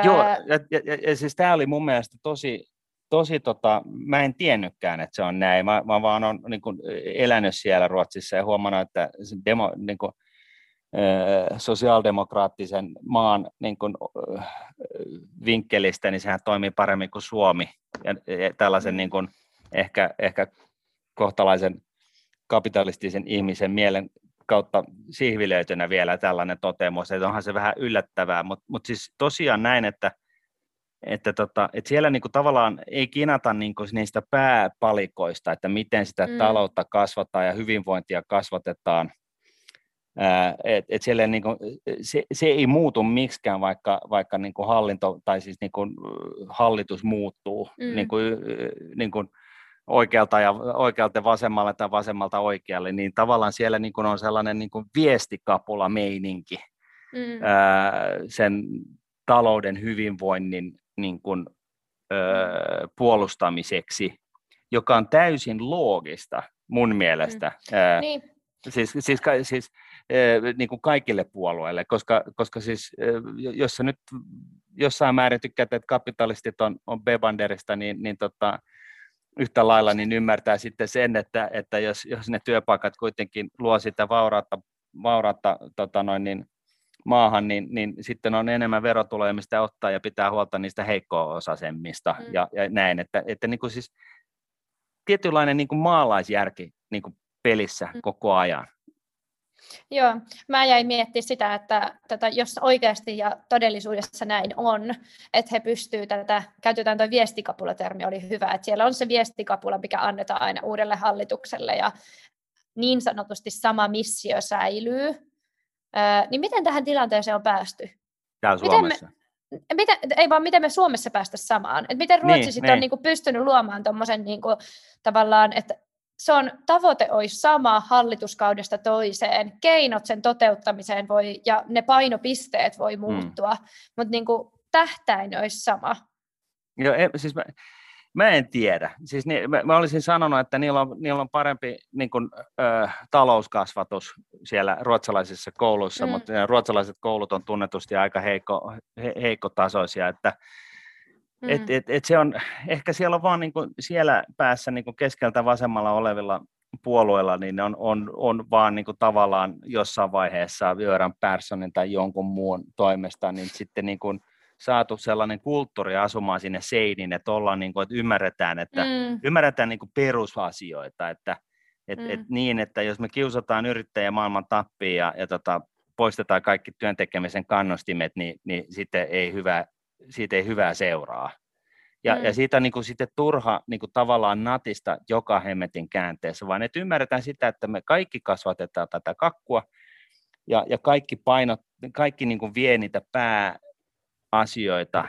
Joo, ja, ja, ja siis tämä oli mun mielestä tosi, tosi tota, mä en tiennytkään, että se on näin. Mä, mä vaan olen niin kuin, elänyt siellä Ruotsissa ja huomannut, että demo, niin kuin, sosiaalidemokraattisen maan niin kuin, vinkkelistä, niin sehän toimii paremmin kuin Suomi. Ja, ja tällaisen niin kuin, ehkä, ehkä kohtalaisen kapitalistisen ihmisen mielen kautta sihvilöitynä vielä tällainen toteamus, että onhan se vähän yllättävää, mutta mut siis tosiaan näin, että, että, tota, että siellä niinku tavallaan ei kinata niinku niistä pääpalikoista, että miten sitä mm. taloutta kasvataan ja hyvinvointia kasvatetaan, et, et siellä niinku, se, se, ei muutu miksikään, vaikka, vaikka niinku hallinto tai siis niinku hallitus muuttuu. Mm. Niinku, niinku, oikealta ja oikealta vasemmalle tai vasemmalta oikealle, niin tavallaan siellä niin kuin on sellainen niin kuin viestikapula meininki mm. ää, sen talouden hyvinvoinnin niin kuin, ää, puolustamiseksi, joka on täysin loogista mun mielestä. Mm. Ää, niin. Siis, siis, siis niin kuin kaikille puolueille, koska, koska siis, jos sä nyt jossain määrin tykkäät, että kapitalistit on, on Bebanderista, niin, niin tota, yhtä lailla niin ymmärtää sitten sen, että, että jos, jos ne työpaikat kuitenkin luo sitä vaurautta, vaurautta tota noin, niin maahan, niin, niin sitten on enemmän verotuloja, mistä ottaa ja pitää huolta niistä heikko-osaisemmista mm. ja, ja näin, että, että niin kuin siis tietynlainen niin kuin maalaisjärki niin kuin pelissä mm. koko ajan. Joo, mä jäin miettimään sitä, että tätä, jos oikeasti ja todellisuudessa näin on, että he pystyvät tätä, käytetään tuo viestikapulatermi, oli hyvä, että siellä on se viestikapula, mikä annetaan aina uudelle hallitukselle ja niin sanotusti sama missio säilyy, öö, niin miten tähän tilanteeseen on päästy? Täällä Suomessa? Miten me, miten, ei vaan miten me Suomessa päästä samaan. Et miten Ruotsi niin, sitten niin. on niinku pystynyt luomaan tuommoisen niinku, tavallaan, että se on, tavoite olisi sama hallituskaudesta toiseen, keinot sen toteuttamiseen voi, ja ne painopisteet voi hmm. muuttua, mm. mutta niin kuin tähtäin olisi sama. Joo, en, siis mä, mä en tiedä. Siis ni, mä, mä olisin sanonut, että niillä on, niillä on parempi niin kuin, ö, talouskasvatus siellä ruotsalaisissa kouluissa, mm. mutta ruotsalaiset koulut on tunnetusti aika heikko, he, heikkotasoisia, että Mm. Et, et, et se on, ehkä siellä on vaan niin kuin siellä päässä niin kuin keskeltä vasemmalla olevilla puolueilla, niin on, on, on vaan niin kuin tavallaan jossain vaiheessa Jöran Perssonin tai jonkun muun toimesta, niin sitten niin kuin saatu sellainen kulttuuri asumaan sinne seiniin, että ollaan niin kuin, että ymmärretään, että mm. ymmärretään niin kuin perusasioita, että et, mm. et niin, että jos me kiusataan yrittäjä maailman tappiin ja, ja tota, poistetaan kaikki työntekemisen kannustimet, niin, niin sitten ei hyvä, siitä ei hyvää seuraa. Ja, mm. ja siitä on niin kuin sitten turha niin kuin tavallaan natista joka hemmetin käänteessä, vaan että ymmärretään sitä, että me kaikki kasvatetaan tätä kakkua, ja, ja kaikki painot, kaikki niin kuin vie niitä pääasioita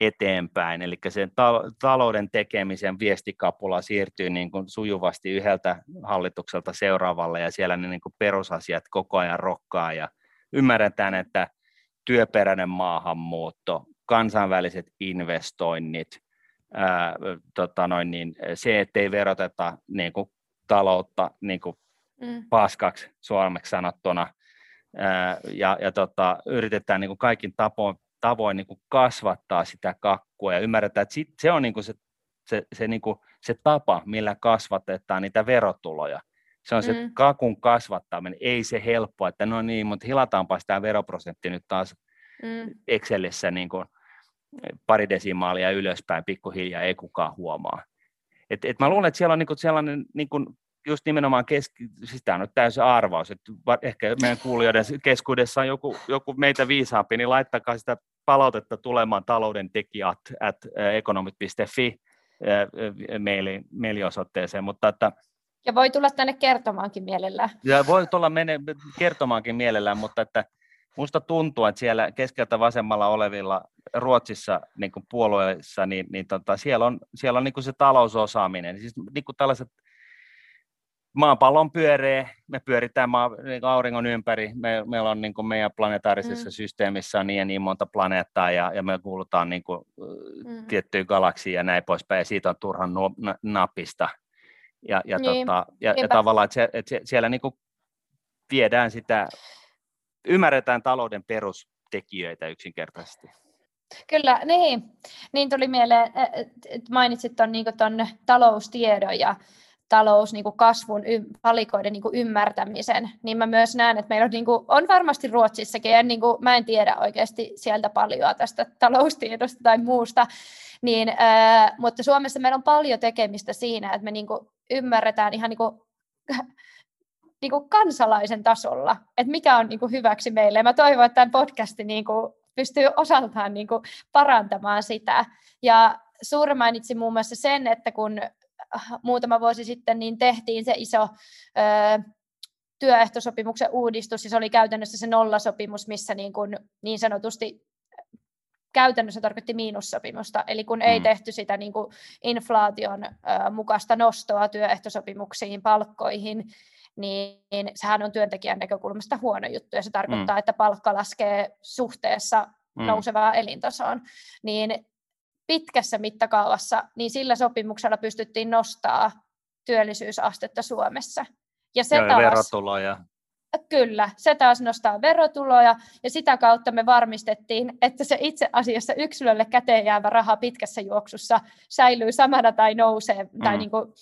eteenpäin, eli sen talouden tekemisen viestikapula siirtyy niin kuin sujuvasti yhdeltä hallitukselta seuraavalle, ja siellä ne niin kuin perusasiat koko ajan rokkaa, ja ymmärretään, että työperäinen maahanmuutto, kansainväliset investoinnit, ää, tota noin, niin se, ettei veroteta niin kuin taloutta niin kuin mm. paskaksi suomeksi sanottuna, ää, ja, ja tota, yritetään niin kuin kaikin tapoin, tavoin niin kuin kasvattaa sitä kakkua ja ymmärretään, että sit, se on niin kuin se, se, se, niin kuin se tapa, millä kasvatetaan niitä verotuloja. Se on mm. se kakun kasvattaminen, ei se helppoa, että no niin, mutta hilataanpa sitä veroprosentti nyt taas mm. Excelissä niin kuin pari desimaalia ylöspäin pikkuhiljaa, ei kukaan huomaa. Et, et mä luulen, että siellä on niinku sellainen niinku just nimenomaan, keski, siis tämä on nyt täysin arvaus, että ehkä meidän kuulijoiden keskuudessa on joku, joku meitä viisaampi, niin laittakaa sitä palautetta tulemaan talouden tekijät at economit.fi maili, mailiosoitteeseen, mutta että ja voi tulla tänne kertomaankin mielellään. Ja voi tulla mene, kertomaankin mielellään, mutta että Musta tuntuu, että siellä keskeltä vasemmalla olevilla Ruotsissa niin kuin puolueissa, niin, niin tota, siellä on, siellä on niin kuin se talousosaaminen. Siis niin kuin tällaiset maapallon pyöree, me pyöritään maa, niin auringon ympäri, me, meillä on niin kuin meidän planetaarisessa mm. systeemissä on niin ja niin monta planeettaa ja, ja me kuulutaan niin kuin, mm. tiettyyn galaksiin ja näin poispäin ja siitä on turhan nu, napista. Ja, ja, niin. tota, ja, ja tavallaan, että, se, että siellä niin kuin viedään sitä ymmärretään talouden perustekijöitä yksinkertaisesti. Kyllä, niin. Niin tuli mieleen, että mainitsit tuon niin taloustiedon ja talous niin kuin kasvun valikoiden niin kuin ymmärtämisen, niin mä myös näen, että meillä on, niin kuin, on varmasti Ruotsissakin, ja niin kuin, mä en tiedä oikeasti sieltä paljon tästä taloustiedosta tai muusta, niin, äh, mutta Suomessa meillä on paljon tekemistä siinä, että me niin kuin, ymmärretään ihan niin kuin, niin kuin kansalaisen tasolla, että mikä on niin kuin hyväksi meille. Ja mä toivon, että tämä podcasti niin kuin pystyy osaltaan niin kuin parantamaan sitä. Ja Suuri mainitsi muun muassa sen, että kun äh, muutama vuosi sitten niin tehtiin se iso ö, työehtosopimuksen uudistus, ja se oli käytännössä se nollasopimus, missä niin, kuin, niin sanotusti käytännössä tarkoitti miinussopimusta, eli kun ei mm. tehty sitä niin kuin inflaation ö, mukaista nostoa työehtosopimuksiin, palkkoihin, niin sehän on työntekijän näkökulmasta huono juttu, ja se tarkoittaa, mm. että palkka laskee suhteessa mm. nousevaan elintasoon. Niin pitkässä mittakaavassa, niin sillä sopimuksella pystyttiin nostaa työllisyysastetta Suomessa. Ja se Joo, taas, verotuloja. Kyllä, se taas nostaa verotuloja ja sitä kautta me varmistettiin, että se itse asiassa yksilölle käteen jäävä raha pitkässä juoksussa säilyy samana tai nousee mm. tai niin kuin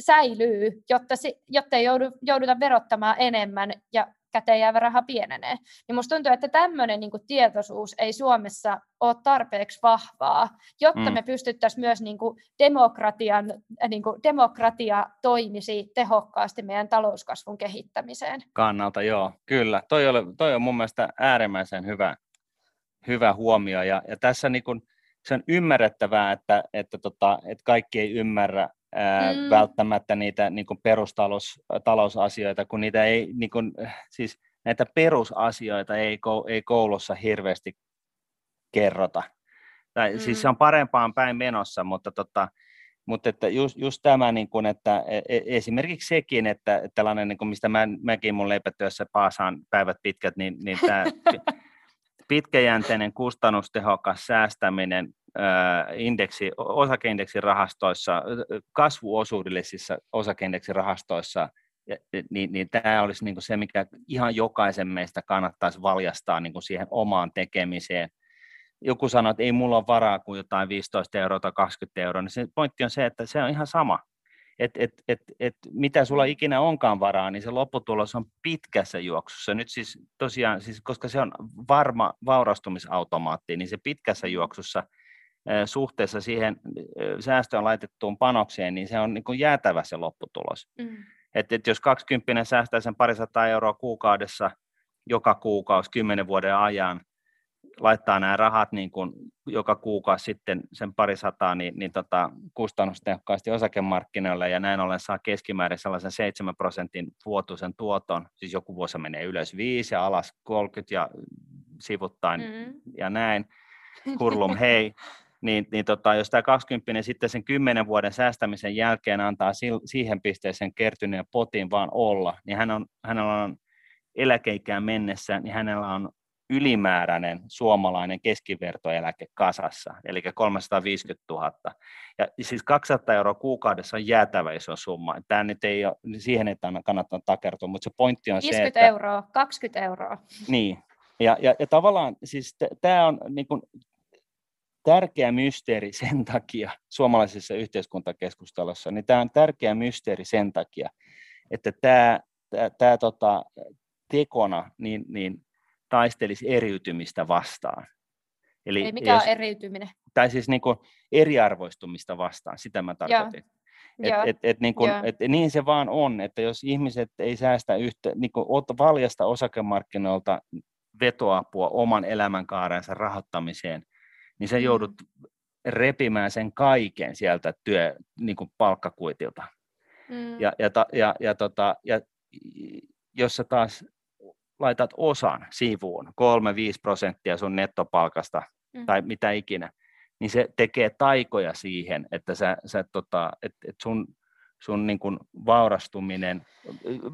säilyy, jotta, jotta ei joudu, jouduta verottamaan enemmän ja käteen jäävä raha pienenee. Niin musta tuntuu, että tämmöinen niin tietoisuus ei Suomessa ole tarpeeksi vahvaa, jotta mm. me pystyttäisiin myös niin kuin demokratian, niin kuin demokratia toimisi tehokkaasti meidän talouskasvun kehittämiseen. Kannalta, joo, kyllä. Toi, oli, toi on mun mielestä äärimmäisen hyvä, hyvä huomio. Ja, ja tässä niin kuin, se on ymmärrettävää, että, että, tota, että kaikki ei ymmärrä ää, mm. välttämättä niitä niin kuin perustalousasioita, kun niitä ei, niin kuin, siis näitä perusasioita ei, ei koulussa hirveästi kerrota. Tai, mm. Siis se on parempaan päin menossa, mutta, tota, mutta että just, just tämä, niin kuin, että e, e, esimerkiksi sekin, että tällainen, niin kuin mistä mä, mäkin mun leipätyössä paasaan päivät pitkät, niin, niin tämä pitkäjänteinen kustannustehokas säästäminen indeksi, osakeindeksirahastoissa, kasvuosuudellisissa osakeindeksirahastoissa, niin, niin tämä olisi niin kuin se, mikä ihan jokaisen meistä kannattaisi valjastaa niin kuin siihen omaan tekemiseen. Joku sanoo, että ei mulla ole varaa kuin jotain 15 euroa tai 20 euroa, niin se pointti on se, että se on ihan sama. että et, et, et, mitä sulla ikinä onkaan varaa, niin se lopputulos on pitkässä juoksussa. Nyt siis tosiaan, siis, koska se on varma vaurastumisautomaatti, niin se pitkässä juoksussa suhteessa siihen säästöön laitettuun panokseen, niin se on niin kuin jäätävä se lopputulos. Mm. Että et jos 20 säästää sen parisataa euroa kuukaudessa joka kuukausi kymmenen vuoden ajan, laittaa nämä rahat niin kuin joka kuukausi sitten sen pari sataa niin, niin tota, kustannustehokkaasti osakemarkkinoille ja näin ollen saa keskimäärin sellaisen 7 prosentin vuotuisen tuoton, siis joku vuosi menee ylös 5 ja alas 30 ja sivuttain mm-hmm. ja näin, kurlum hei, niin, niin tota, jos tämä 20 sitten sen 10 vuoden säästämisen jälkeen antaa siihen pisteeseen kertyneen potin vaan olla, niin hän on, hänellä on eläkeikään mennessä, niin hänellä on ylimääräinen suomalainen keskivertoeläke kasassa, eli 350 000. Ja siis 200 euroa kuukaudessa on jäätävä iso summa. Tämä nyt ei ole, siihen ei kannata takertua, mutta se pointti on 50 se, että... euroa, 20 euroa. Niin, ja, ja, ja tavallaan siis tämä on niin kuin tärkeä mysteeri sen takia suomalaisessa yhteiskuntakeskustelussa, niin tämä on tärkeä mysteeri sen takia, että tämä, tämä, tämä tota, tekona, niin, niin taistelisi eriytymistä vastaan. Eli Ei mikä jos, on eriytyminen? Tai siis niin kuin eriarvoistumista vastaan, sitä mä tarkoitin. Et, et, et, niin, kun, et, niin se vaan on, että jos ihmiset ei säästä yhtä, niin kuin valjasta osakemarkkinoilta vetoapua oman elämänkaarensa rahoittamiseen, niin se mm. joudut repimään sen kaiken sieltä työ, niin kuin palkkakuitilta. Mm. Ja, ja, ja, ja, tota, ja jos sä taas laitat osan sivuun, 3-5 prosenttia sun nettopalkasta mm. tai mitä ikinä, niin se tekee taikoja siihen, että sä, sä tota, et, et sun, sun niin kuin vaurastuminen,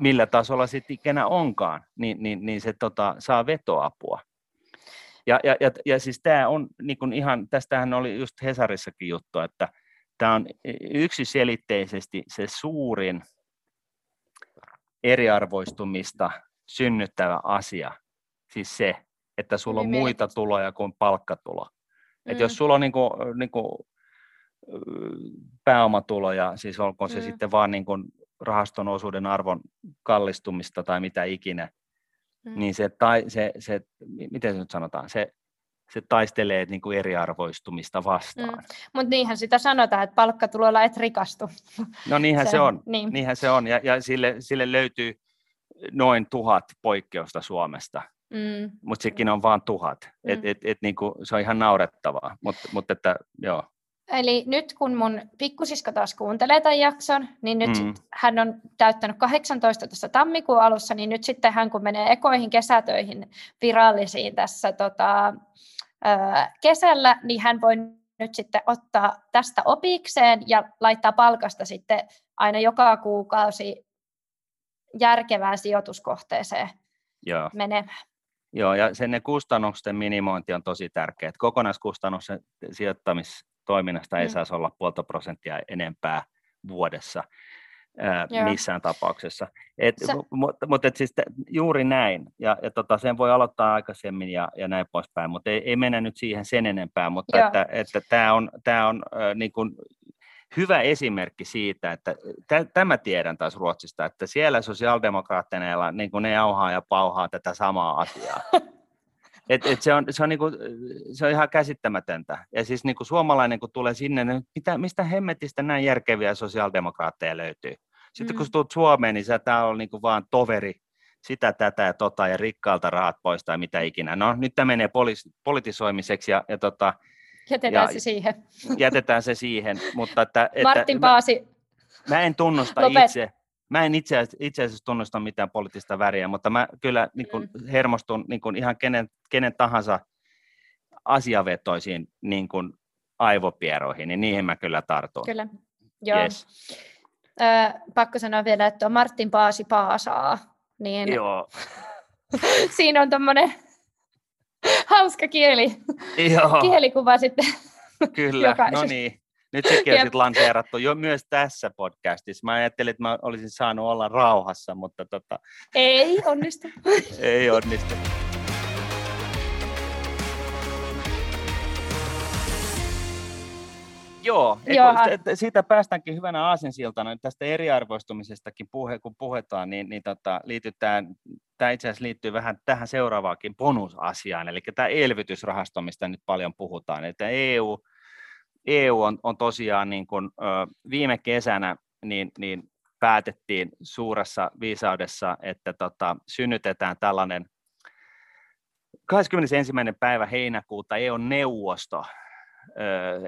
millä tasolla sitten ikinä onkaan, niin, niin, niin se tota, saa vetoapua. Ja, ja, ja, ja siis tämä on niin kuin ihan, tästähän oli just Hesarissakin juttu, että tämä on yksiselitteisesti se suurin eriarvoistumista synnyttävä asia, siis se, että sulla on muita tuloja kuin palkkatulo. Mm. Et jos sulla on niinku, niinku, pääomatuloja, siis olkoon se mm. sitten vaan niinku rahaston osuuden arvon kallistumista tai mitä ikinä, mm. niin se, tai, se, se, miten se nyt sanotaan, se, se taistelee niin kuin eriarvoistumista vastaan. Mm. Mutta niinhän sitä sanotaan, että palkkatulolla et rikastu. No niinhän se, se on, niin. niinhän se on. ja, ja sille, sille löytyy noin tuhat poikkeusta Suomesta, mm. mutta sekin on vain tuhat. Mm. Et, et, et, niinku, se on ihan naurettavaa, mutta mut että joo. Eli nyt kun mun pikkusisko taas kuuntelee tämän jakson, niin nyt mm. hän on täyttänyt 18 tuossa tammikuun alussa, niin nyt sitten hän kun menee ekoihin kesätöihin virallisiin tässä tota, kesällä, niin hän voi nyt sitten ottaa tästä opikseen ja laittaa palkasta sitten aina joka kuukausi järkevään sijoituskohteeseen Joo. menemään. Joo, ja sen ne kustannusten minimointi on tosi tärkeää. Kokonaiskustannuksen sijoittamistoiminnasta ei mm. saisi olla puolta prosenttia enempää vuodessa ää, missään tapauksessa. Et, Se... Mutta mut, et siis t- juuri näin, ja, ja tota, sen voi aloittaa aikaisemmin ja, ja näin poispäin, mutta ei, ei mennä nyt siihen sen enempää, mutta Joo. että, että tämä on, tää on äh, niin kuin hyvä esimerkki siitä, että tämä tiedän taas Ruotsista, että siellä sosiaalidemokraatteneilla niin kuin ne jauhaa ja pauhaa tätä samaa asiaa. Et, et se, on, se, on niinku, se on ihan käsittämätöntä. Ja siis niinku suomalainen, kun tulee sinne, niin mitä, mistä hemmetistä näin järkeviä sosiaalidemokraatteja löytyy? Sitten mm. kun tulet Suomeen, niin sä täällä on niinku vaan toveri, sitä, tätä ja tota, ja rikkaalta rahat pois tai mitä ikinä. No nyt tämä menee polis, politisoimiseksi ja, ja tota, Jätetään ja se siihen. Jätetään se siihen, mutta että... Martin Paasi. Mä, mä en tunnusta Lopet. itse, mä en itse, itse asiassa tunnusta mitään poliittista väriä, mutta mä kyllä niin kuin, mm. hermostun niin kuin ihan kenen, kenen tahansa asiavetoisiin niin kuin, aivopieroihin, niin niihin mä kyllä tartun. Kyllä, joo. Yes. Ö, pakko sanoa vielä, että on Martin Paasi Paasaa, niin Joo. siinä on tuommoinen hauska kieli. Joo. kielikuva sitten. Kyllä, no niin. Nyt sekin on sitten lanseerattu jo myös tässä podcastissa. Mä ajattelin, että mä olisin saanut olla rauhassa, mutta tota... Ei onnistu. Ei onnistu. Joo, eikö, siitä päästäänkin hyvänä aasinsiltana tästä eriarvoistumisestakin, puhe, kun puhutaan, niin, niin tota, liitytään, tämä itse asiassa liittyy vähän tähän seuraavaakin bonusasiaan, eli tämä elvytysrahasto, mistä nyt paljon puhutaan, että EU, EU on, on tosiaan niin kuin, viime kesänä niin, niin päätettiin suuressa viisaudessa, että tota, synnytetään tällainen 21. päivä heinäkuuta EU-neuvosto,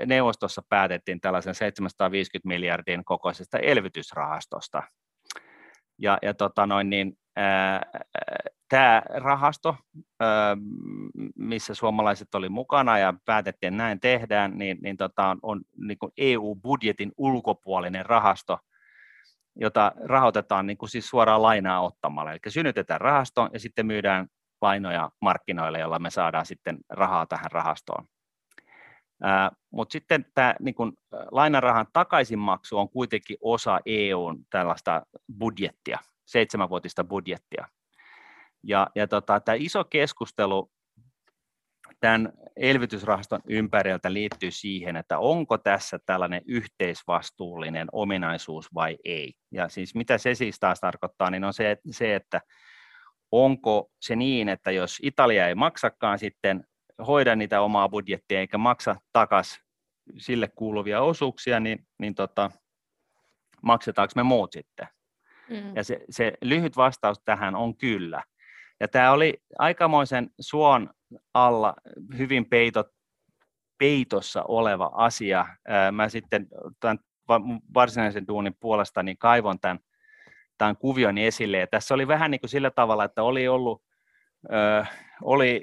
neuvostossa päätettiin tällaisen 750 miljardin kokoisesta elvytysrahastosta. Ja, ja tota noin, niin, tämä rahasto, missä suomalaiset oli mukana ja päätettiin näin tehdään, niin, niin tota, on, niin kuin EU-budjetin ulkopuolinen rahasto, jota rahoitetaan niin kuin siis suoraan lainaa ottamalla. Eli synnytetään rahasto ja sitten myydään lainoja markkinoille, jolla me saadaan sitten rahaa tähän rahastoon. Mutta sitten tämä niin lainarahan takaisinmaksu on kuitenkin osa EUn tällaista budjettia, seitsemänvuotista budjettia. Ja, ja tota, tämä iso keskustelu tämän elvytysrahaston ympäriltä liittyy siihen, että onko tässä tällainen yhteisvastuullinen ominaisuus vai ei. Ja siis mitä se siis taas tarkoittaa, niin on se, se että onko se niin, että jos Italia ei maksakaan sitten hoida niitä omaa budjettia eikä maksa takas sille kuuluvia osuuksia, niin, niin tota, maksetaanko me muut sitten? Mm. Ja se, se lyhyt vastaus tähän on kyllä. Ja tämä oli aikamoisen suon alla hyvin peitot, peitossa oleva asia. Mä sitten tämän varsinaisen duunin puolesta niin kaivon tämän, tämän kuvion esille. Ja tässä oli vähän niin kuin sillä tavalla, että oli ollut, oli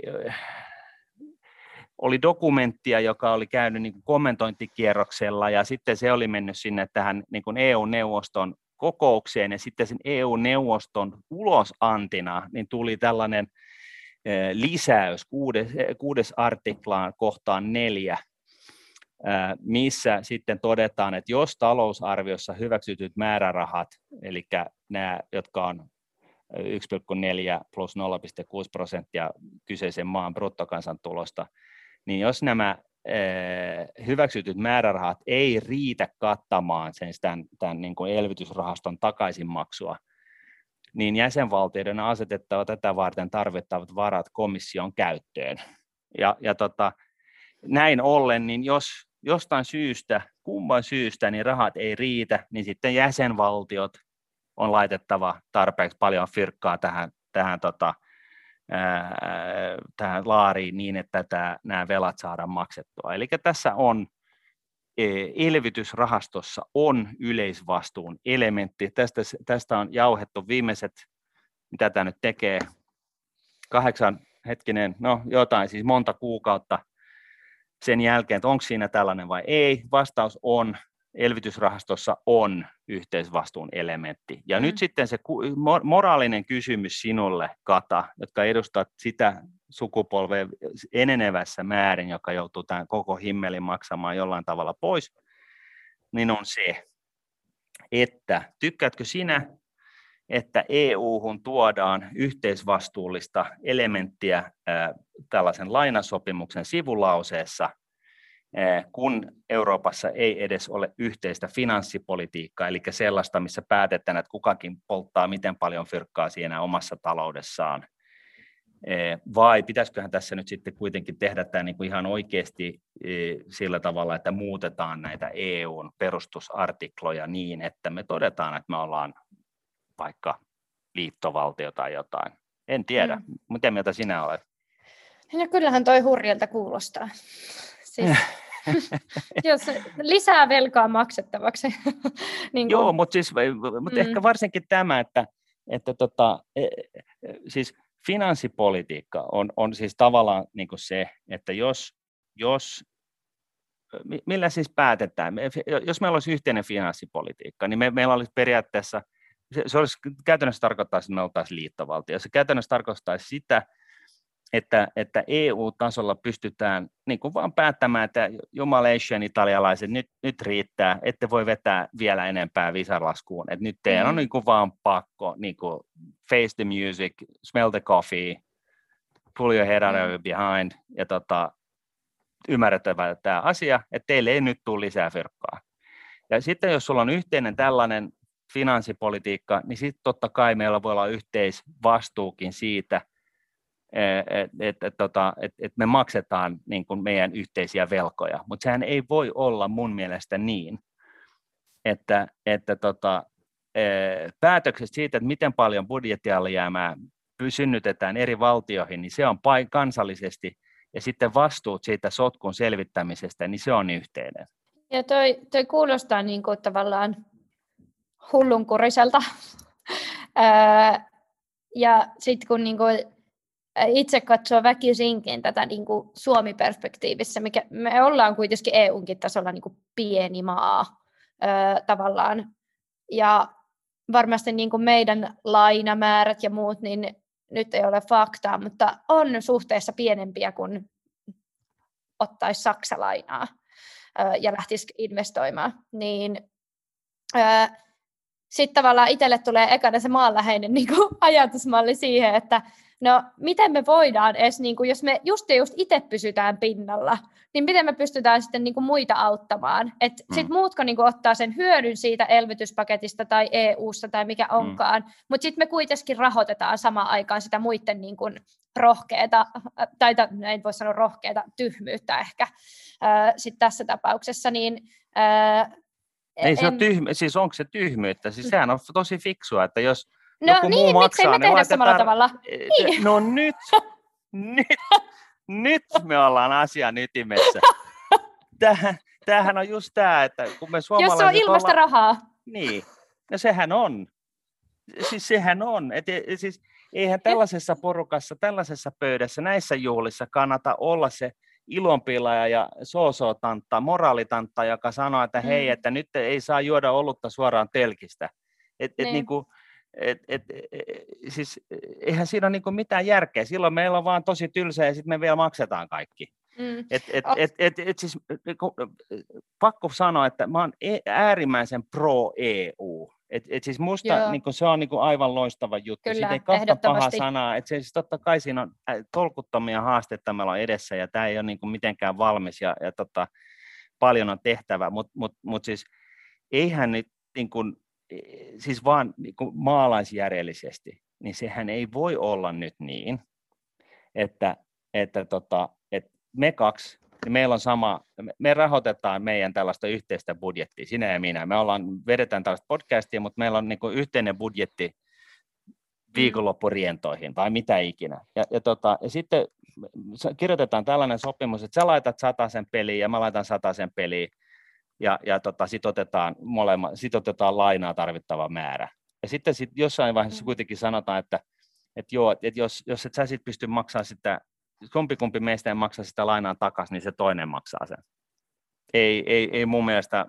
oli dokumenttia, joka oli käynyt niin kuin kommentointikierroksella ja sitten se oli mennyt sinne tähän niin kuin EU-neuvoston kokoukseen ja sitten sen EU-neuvoston ulosantina niin tuli tällainen eh, lisäys kuudes, eh, kuudes artiklaan kohtaan neljä, eh, missä sitten todetaan, että jos talousarviossa hyväksytyt määrärahat, eli nämä, jotka on 1,4 plus 0,6 prosenttia kyseisen maan bruttokansantulosta, niin jos nämä hyväksytyt määrärahat ei riitä kattamaan sen tämän, tämän niin kuin elvytysrahaston takaisinmaksua, niin jäsenvaltioiden on asetettava tätä varten tarvittavat varat komission käyttöön. Ja, ja tota, näin ollen, niin jos jostain syystä, kumman syystä, niin rahat ei riitä, niin sitten jäsenvaltiot on laitettava tarpeeksi paljon firkkaa tähän, tähän tota, tähän laariin niin, että tämä, nämä velat saadaan maksettua. Eli tässä on e, elvytysrahastossa on yleisvastuun elementti. Tästä, tästä on jauhettu viimeiset, mitä tämä nyt tekee, kahdeksan hetkinen, no jotain, siis monta kuukautta sen jälkeen, että onko siinä tällainen vai ei. Vastaus on, elvytysrahastossa on yhteisvastuun elementti. Ja mm. nyt sitten se moraalinen kysymys sinulle, Kata, jotka edustat sitä sukupolvea enenevässä määrin, joka joutuu tämän koko himmelin maksamaan jollain tavalla pois, niin on se, että tykkäätkö sinä, että EU-hun tuodaan yhteisvastuullista elementtiä tällaisen lainasopimuksen sivulauseessa – kun Euroopassa ei edes ole yhteistä finanssipolitiikkaa, eli sellaista, missä päätetään, että kukakin polttaa miten paljon fyrkkaa siinä omassa taloudessaan, eh, vai pitäisiköhän tässä nyt sitten kuitenkin tehdä tämä niin kuin ihan oikeasti eh, sillä tavalla, että muutetaan näitä EUn perustusartikloja niin, että me todetaan, että me ollaan vaikka liittovaltio tai jotain. En tiedä. Mm. Miten mieltä sinä olet? No kyllähän toi hurjalta kuulostaa. Siis Jos lisää velkaa maksettavaksi. niin kuin. Joo, mutta siis, mutta mm. ehkä varsinkin tämä, että, että tota, e, e, siis finanssipolitiikka on, on siis tavallaan niin kuin se, että jos, jos millä siis päätetään? Jos meillä olisi yhteinen finanssipolitiikka, niin me, meillä olisi periaatteessa, se, se olisi, käytännössä tarkoittaa, että me oltaisiin liittovaltio. Se käytännössä tarkoittaisi sitä, että, että EU-tasolla pystytään niin kuin vaan päättämään, että jumalation italialaiset, nyt, nyt riittää, ette voi vetää vielä enempää visalaskuun, että nyt teidän mm. on niin kuin vaan pakko niin kuin face the music, smell the coffee, pull your head out of mm. behind, ja tota, ymmärrettävä tämä asia, että teille ei nyt tule lisää fyrkkaa. Ja sitten jos sulla on yhteinen tällainen finanssipolitiikka, niin sitten totta kai meillä voi olla yhteisvastuukin siitä, että et, tota, et, et me maksetaan niin kuin meidän yhteisiä velkoja. Mutta sehän ei voi olla mun mielestä niin, että, että tota, päätökset siitä, että miten paljon budjettialijäämää synnytetään eri valtioihin, niin se on kansallisesti, ja sitten vastuut siitä sotkun selvittämisestä, niin se on yhteinen. Ja toi, toi kuulostaa niin kuin tavallaan hullunkuriselta. ja sitten kun niin kuin itse katsoo väkisinkin tätä niin kuin Suomi-perspektiivissä, mikä me ollaan kuitenkin EUnkin tasolla niin kuin pieni maa tavallaan, ja varmasti niin kuin meidän lainamäärät ja muut, niin nyt ei ole faktaa, mutta on suhteessa pienempiä kuin ottaisi saksalainaa ja lähtisi investoimaan, niin sitten tavallaan itselle tulee ekana se maanläheinen niin kuin ajatusmalli siihen, että no miten me voidaan edes, niin kuin, jos me just just itse pysytään pinnalla, niin miten me pystytään sitten niin kuin muita auttamaan. Että mm. sitten muutko niin kuin, ottaa sen hyödyn siitä elvytyspaketista tai EU-ssa tai mikä mm. onkaan, mm. mutta sitten me kuitenkin rahoitetaan samaan aikaan sitä muiden niin kuin, rohkeata, tai en voi sanoa rohkeata, tyhmyyttä ehkä sitten tässä tapauksessa, niin ei se en... ole tyhmä, siis onko se tyhmyyttä? Siis sehän on tosi fiksua, että jos no, joku niin, muu maksaa, me niin tehdä samalla tavalla? Niin. No nyt, nyt, nyt me ollaan asian ytimessä. Tämähän, tämähän on just tämä, että kun me suomalaiset Jos se on ilmasta olla... rahaa. Niin, no sehän on. Siis sehän on. Et, siis, eihän tällaisessa porukassa, tällaisessa pöydässä, näissä juhlissa kannata olla se ilonpilaaja ja soosotantta, moraalitantta, joka sanoo, että mm. hei, että nyt ei saa juoda olutta suoraan telkistä. Et, et niin. niin kuin, et, et, e, e, siis eihän siinä ole niin kuin mitään järkeä. Silloin meillä on vaan tosi tylsä ja sitten me vielä maksetaan kaikki. Mm. Et, et, et, et, et, siis, pakko sanoa, että mä oon e, äärimmäisen pro-EU. Et, et siis musta niin se on niin aivan loistava juttu. Kyllä, Siitä ei kahta pahaa sanaa. Et siis totta kai siinä on tolkuttomia haasteita meillä on edessä ja tämä ei ole niin mitenkään valmis ja, ja tota, paljon on tehtävä, mutta mut, mut siis eihän nyt niin kuin, e, siis vaan niin kuin maalaisjärjellisesti, niin sehän ei voi olla nyt niin, että, että, tota, että me kaksi niin meillä on sama, me rahoitetaan meidän tällaista yhteistä budjettia, sinä ja minä. Me ollaan, vedetään tällaista podcastia, mutta meillä on niin kuin yhteinen budjetti viikonloppurientoihin tai mitä ikinä. Ja, ja, tota, ja sitten kirjoitetaan tällainen sopimus, että sä laitat sen peliin ja mä laitan sen peliin ja, ja tota, sit, otetaan molema, sit otetaan lainaa tarvittava määrä. Ja sitten sit jossain vaiheessa mm. kuitenkin sanotaan, että, että, joo, että jos, jos et sä sit pysty maksamaan sitä kumpi meistä ei maksa sitä lainaa takaisin, niin se toinen maksaa sen. Ei, ei, ei mun mielestä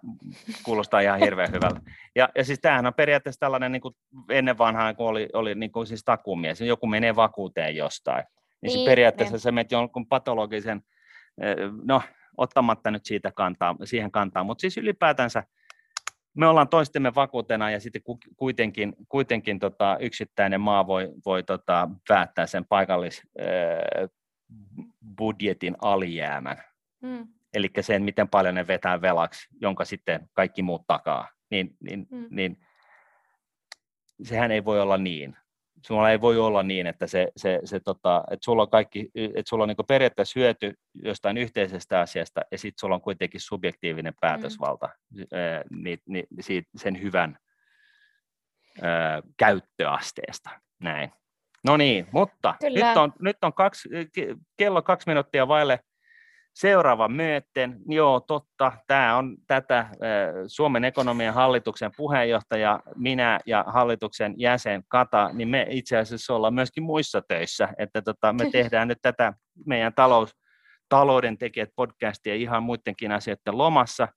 kuulostaa ihan hirveän hyvältä. Ja, ja siis tämähän on periaatteessa tällainen niin kuin ennen vanhaan, kun oli, oli niin kuin siis takumies, joku menee vakuuteen jostain. Niin, niin periaatteessa ne. se menet jonkun patologisen, eh, no ottamatta nyt siitä kantaa, siihen kantaa, mutta siis ylipäätänsä me ollaan toistemme vakuutena ja sitten kuitenkin, kuitenkin tota, yksittäinen maa voi, voi tota, päättää sen paikallis, eh, budjetin alijäämän, mm. eli sen, miten paljon ne vetää velaksi, jonka sitten kaikki muut takaa, niin, niin, mm. niin sehän ei voi olla niin. Sulla ei voi olla niin, että, se, se, se, tota, että sulla on, kaikki, että sulla on niin periaatteessa hyöty jostain yhteisestä asiasta, ja sitten sulla on kuitenkin subjektiivinen mm. päätösvalta mm. niin, niin, siitä, sen hyvän ää, käyttöasteesta. Näin. No niin, mutta nyt on, nyt on kaksi, kello kaksi minuuttia vaille seuraava myöten. Joo, totta. Tämä on tätä Suomen ekonomian hallituksen puheenjohtaja, minä ja hallituksen jäsen Kata, niin me itse asiassa ollaan myöskin muissa töissä, että tota, me tehdään nyt tätä meidän talous, talouden tekijät podcastia ihan muidenkin asioiden lomassa.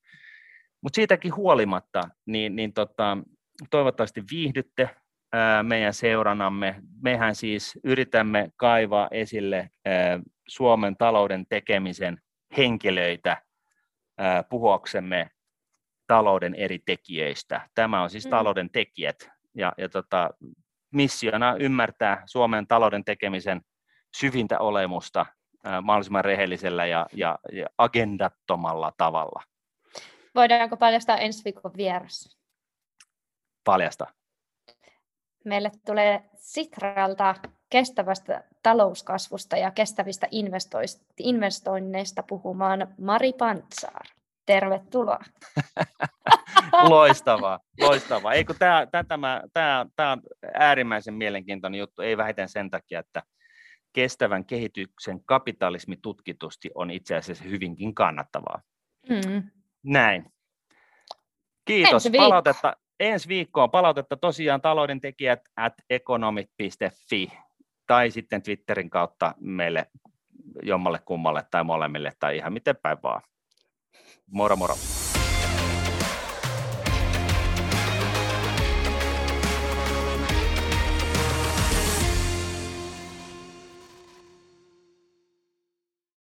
Mutta siitäkin huolimatta, niin, niin tota, toivottavasti viihdytte meidän seurannamme. Mehän siis yritämme kaivaa esille Suomen talouden tekemisen henkilöitä puhuaksemme talouden eri tekijöistä. Tämä on siis mm. talouden tekijät ja, ja tota, missiona ymmärtää Suomen talouden tekemisen syvintä olemusta mahdollisimman rehellisellä ja, ja, ja agendattomalla tavalla. Voidaanko paljastaa ensi viikon vieras? Paljasta. Meille tulee Sitralta kestävästä talouskasvusta ja kestävistä investoinneista puhumaan Mari Pantsaar. Tervetuloa. loistavaa, loistavaa. Ei, tämä, tämä, tämä, tämä on äärimmäisen mielenkiintoinen juttu, ei vähiten sen takia, että kestävän kehityksen kapitalismi tutkitusti on itse asiassa hyvinkin kannattavaa. Mm. Näin. Kiitos. Ensi. Palautetta, ensi viikkoon palautetta tosiaan taloudentekijät at economit.fi tai sitten Twitterin kautta meille jommalle kummalle tai molemmille tai ihan miten päin vaan. Moro moro.